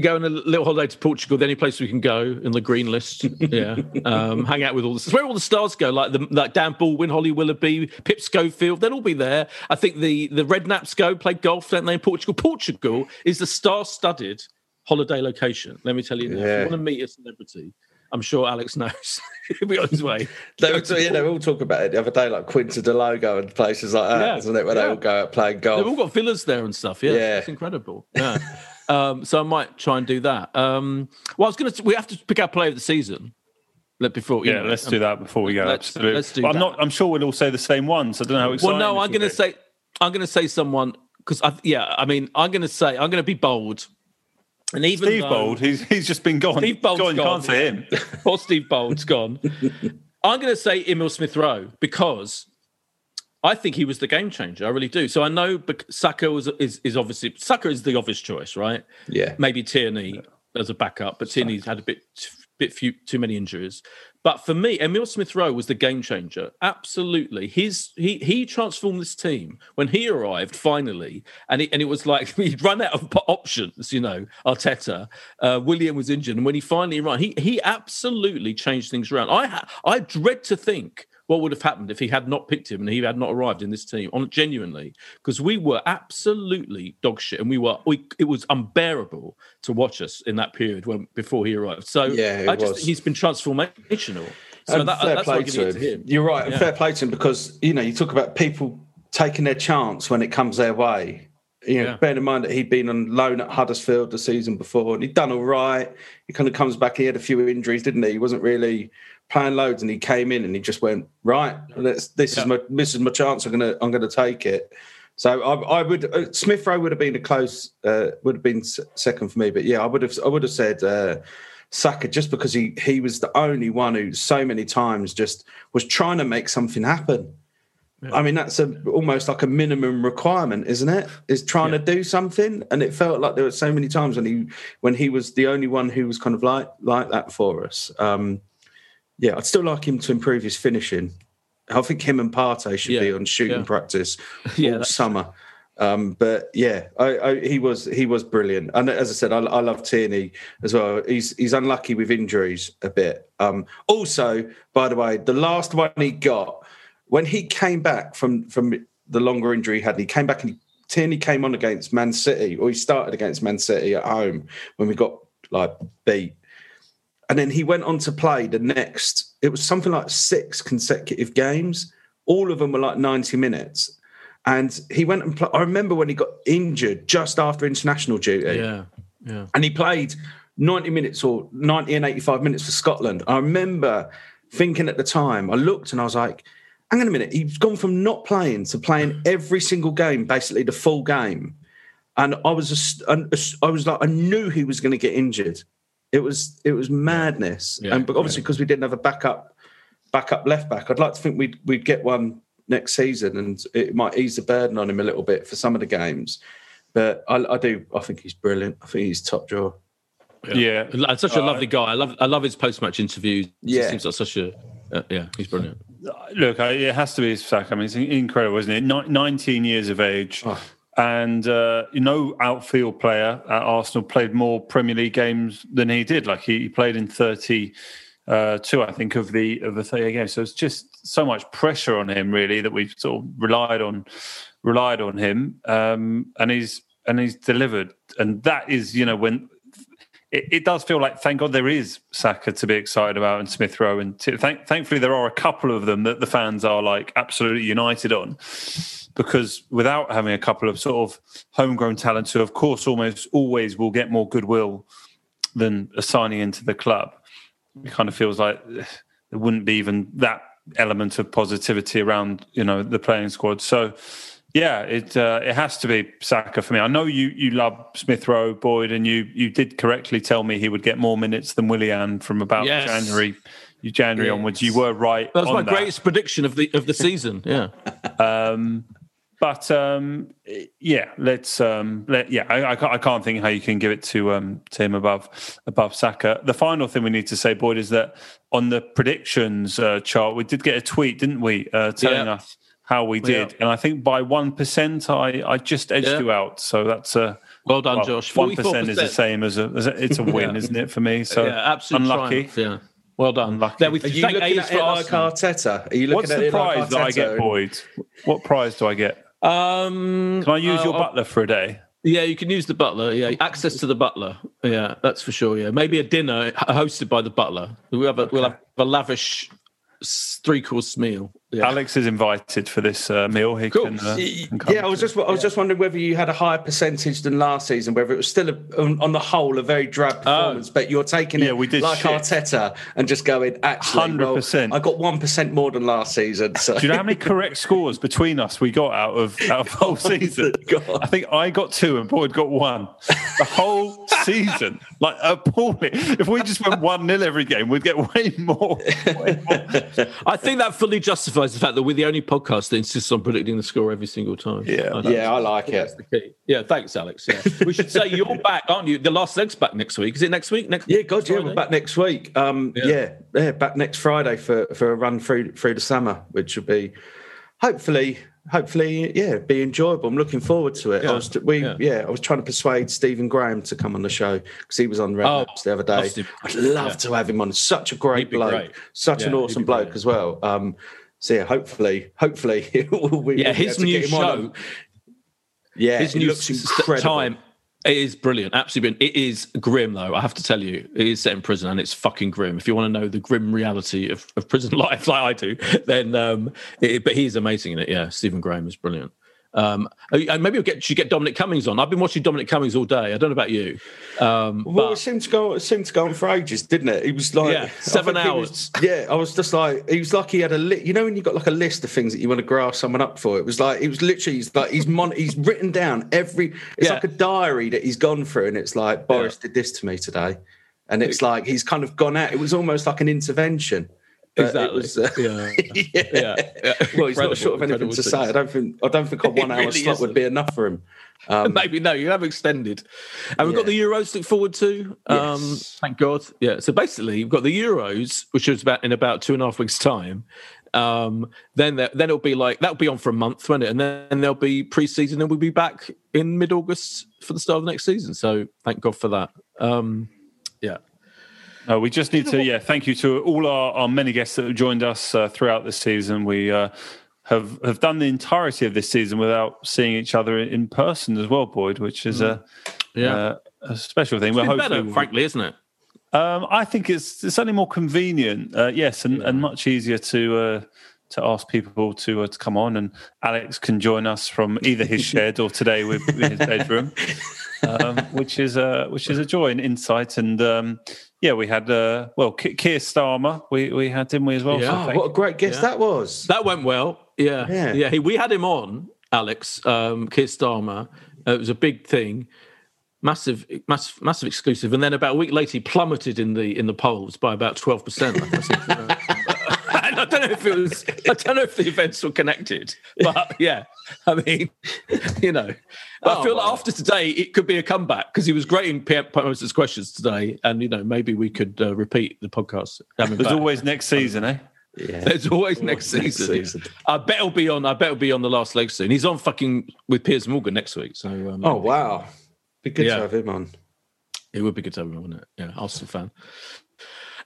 Go on a little holiday to Portugal, the only place we can go in the green list. Yeah. um, hang out with all the It's where all the stars go, like the like Dan Baldwin, Holly Willoughby, Pip Schofield, they'll all be there. I think the the Redknapps go play golf, don't they, in Portugal? Portugal is the star studded holiday location. Let me tell you now. If you want to meet a celebrity. I'm sure Alex knows. He'll be on his way. They were, yeah, they were all talking about it the other day, like Quinta do Lago and places like that, Yeah, isn't it? Where yeah. they all go out playing golf. They've all got villas there and stuff. Yeah, Yeah. it's incredible. Yeah. Um, so I might try and do that. Um, well, I was going to. We have to pick our player of the season. Let before. Yeah, know, let's um, do that before we go. let's- Absolutely. let's do But I'm not. I'm sure we'll all say the same ones. I don't know how Well, no, I'm going to say. I'm going to say someone because I. Yeah, I mean, I'm going to say. I'm going to be bold. And even Steve though, Bold. He's he's just been gone. Steve Bould's gone. Gone. can't say him. Poor Steve Bould's gone. I'm going to say Emile Smith Rowe because I think he was the game changer. I really do. So I know bec- Saka was is, is obviously Saka is the obvious choice, right? yeah. Maybe Tierney as a backup, but Tierney's had a bit bit few too many injuries. But for me, Emile Smith Rowe was the game changer. Absolutely, his he he transformed this team when he arrived finally, and it, and it was like he'd run out of options. You know, Arteta, uh, Willian was injured, and when he finally arrived, he he absolutely changed things around. I ha- I dread to think what would have happened if he had not picked him and he had not arrived in this team on genuinely because we were absolutely dog shit and we were we, it was unbearable to watch us in that period when before he arrived so Yeah, i just he's been transformational so that, fair that's play I'm giving to to him. him You're right, and Yeah. fair play to him because you know you talk about people taking their chance when it comes their way. You know, Yeah. bearing in mind that he'd been on loan at Huddersfield the season before, and he'd done all right. He kind of comes back. He had a few injuries, didn't he? He wasn't really playing loads, and he came in and he just went right. Let's, this is my this is my chance. I'm gonna I'm gonna take it. So I, I would uh, Smith Rowe would have been a close uh, would have been second for me, but yeah, I would have I would have said uh, Saka just because he he was the only one who so many times just was trying to make something happen. I mean, that's a almost like a minimum requirement, isn't it? Is trying to do something, and it felt like there were so many times when he when he was the only one who was kind of like like that for us. Um, yeah, I'd still like him to improve his finishing. I think him and Partey should be on shooting yeah. practice Yeah, all summer. Um, but yeah, I, I, he was he was brilliant, and as I said, I, I love Tierney as well. He's he's unlucky with injuries a bit. Um, also, by the way, the last one he got when he came back from from the longer injury he had, he came back and he, Tierney came on against Man City, or he started against Man City at home when we got like beat. And then he went on to play the next, it was something like six consecutive games. All of them were like 90 minutes. And he went and played. I remember when he got injured just after international duty yeah yeah and he played 90 minutes or 90 and 85 minutes for Scotland. I remember thinking at the time, I looked and I was like, hang on a minute, he's gone from not playing to playing every single game, basically the full game. And I was just, I was like, I knew he was going to get injured. It was, it was madness. Yeah, and but obviously because we didn't have a backup, backup left back, I'd like to think we'd we'd get one next season, and it might ease the burden on him a little bit for some of the games. But I, I do, I think he's brilliant. I think he's top drawer. Yeah. Like, such a Uh, lovely guy i love i love his post-match interviews he Yeah. seems like such a uh, yeah he's brilliant Look, I- it has to be Saka. I mean, it's incredible, isn't it? 19 years of age. Oh. And uh, know, outfield player at Arsenal played more Premier League games than he did. Like he, he played in 32, I think, of the of the 30 games. So it's just so much pressure on him, really, that we've sort of relied on relied on him, um, and he's and he's delivered. And that is, you know, when it, it does feel like, thank God, there is Saka to be excited about and Smith Rowe, and t- thank, thankfully there are a couple of them that the fans are like absolutely united on, because without having a couple of sort of homegrown talents who, of course, almost always will get more goodwill than assigning into the club, it kind of feels like there wouldn't be even that element of positivity around you know the playing squad. So yeah, it uh, it has to be Saka for me. I know you you love Smith Rowe, Boyd, and you you did correctly tell me he would get more minutes than Willian from about Yes. January. You January Yes. onwards, you were right. that was my greatest prediction of the of the season yeah Um, but um, yeah, let's um, let yeah. I, I, can't, I can't think how you can give it to um, to him above above Saka. The final thing we need to say, Boyd, is that on the predictions uh, chart, we did get a tweet, didn't we, uh, telling Yeah. us how we did, Yeah. and I think by one percent, I I just edged Yeah. you out. So that's a well done josh One percent is the same as a, as a it's a win, Yeah. isn't it for me? So yeah absolute unlucky. triumph, yeah well done Unlucky. There we Are you looking A's at it like Arsenal. Arteta? Are you looking What's at the it like prize that I get, Boyd? What prize do I get? Um Can I use uh, your butler for a day? Yeah, you can use the butler. Yeah, access to the butler. Yeah, that's for sure. Yeah, maybe a dinner hosted by the butler. We have a, we'll have a lavish three course meal. Yeah. Alex is invited for this uh, meal. He cool. can, uh, can yeah, I was just I was yeah. just wondering whether you had a higher percentage than last season, whether it was still a, on, on, the whole a very drab oh. performance, but you're taking yeah, it we did like shit. Arteta and just going actually hundred well, percent. I got one percent more than last season. So. Do you know how many correct scores between us we got out of out of whole oh season? I think I got two and Boyd got one. The whole season, like appalling. If we just went one 0 every game, we'd get way more. Way more. I think that fully justifies the fact that we're the only podcast that insists on predicting the score every single time. Yeah, I yeah, I like it. The key. Yeah, thanks, Alex. Yeah. we should say you're back, aren't you? The last leg's back next week. Is it next week? Next yeah, God, Friday? yeah, we're back next week. Um, yeah. yeah, yeah, back next Friday for for a run through through the summer, which will be hopefully hopefully, yeah, be enjoyable. I'm looking forward to it. Yeah. I was, we, yeah. yeah. I was trying to persuade Stephen Graham to come on the show because he was on Red oh, the other day. I'd love yeah. to have him on. Such a great bloke, great. such an awesome bloke as well. Um, so yeah, hopefully, hopefully, we, yeah, his new show. Yeah, his new looks incredible. time it is brilliant, absolutely brilliant. It is grim, though. I have to tell you, it is set in prison, and it's fucking grim. If you want to know the grim reality of, of prison life, like I do, then um, it, but he's amazing in it. Yeah, Stephen Graham is brilliant. Um, maybe we'll get should get Dominic Cummings on. I've been watching Dominic Cummings all day. I don't know about you. Um, well, but... it seemed to go. It seemed to go on for ages, didn't it? It was like yeah, seven hours. Was, yeah, I was just like, he was like he had a li- you know when you got like a list of things that you want to graft someone up for. It was like it was literally he's like he's mon- he's written down every. It's yeah. like a diary that he's gone through, and it's like Boris yeah. did this to me today, and it's like he's kind of gone out. It was almost like an intervention exactly. Was, uh, yeah. yeah. yeah. yeah. Well, he's not short of anything to say. I don't think. I don't think a one-hour really slot isn't. would be enough for him. Um, Maybe no. You have extended, and we've got the Euros to look forward to. Um, yes. Thank God. Yeah. So basically, we've got the Euros, which is about in about two and a half weeks' time. Um, then then it'll be like that'll be on for a month, won't it? And then there'll be pre-season, and we'll be back in mid-August for the start of the next season. So thank God for that. Um. No, we just need to, yeah, thank you to all our, our many guests that have joined us uh, throughout this season. We uh, have have done the entirety of this season without seeing each other in person as well, Boyd, which is a yeah uh, a special thing. It's We're better, frankly, isn't it? Um, I think it's, it's certainly more convenient, uh, yes, and, yeah. and much easier to uh, to ask people to uh, to come on. And Alex can join us from either his shed or today with, with his bedroom, um, which is a which is a joy and insight. And um, yeah, we had uh, well Keir Starmer. We we had him we as well. Yeah. So oh, what a great guest yeah. that was. That went well. Yeah, yeah. yeah he, we had him on, Alex um, Keir Starmer. Uh, it was a big thing, massive, massive, massive exclusive. And then about a week later, he plummeted in the in the polls by about twelve percent. I don't know if it was. I don't know if the events were connected, but yeah. I mean, you know, oh, I feel well. like after today, it could be a comeback because he was great in Moses' questions today, and you know, maybe we could uh, repeat the podcast. There's back. always next season, eh? Yeah. There's always, next, season. season. I bet he'll be on. I bet he'll be on the last leg soon. He's on fucking with Piers Morgan next week. So. Um, oh wow, be good yeah. to have him on. It would be good to have him on, wouldn't it? Yeah, Arsenal fan.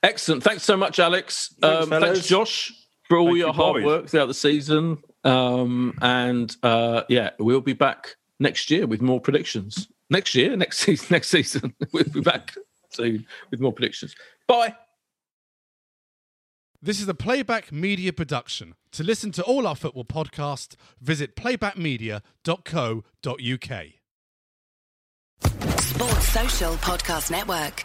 Excellent. Thanks so much, Alex. Thanks, um, thanks Josh, for all Thank your you, hard work throughout the season. Um, and uh, yeah, we'll be back next year with more predictions. Next year, next season, next season, we'll be back soon with more predictions. Bye. This is a Playback Media production. To listen to all our football podcasts, visit playbackmedia.co.uk. Sports Social Podcast Network.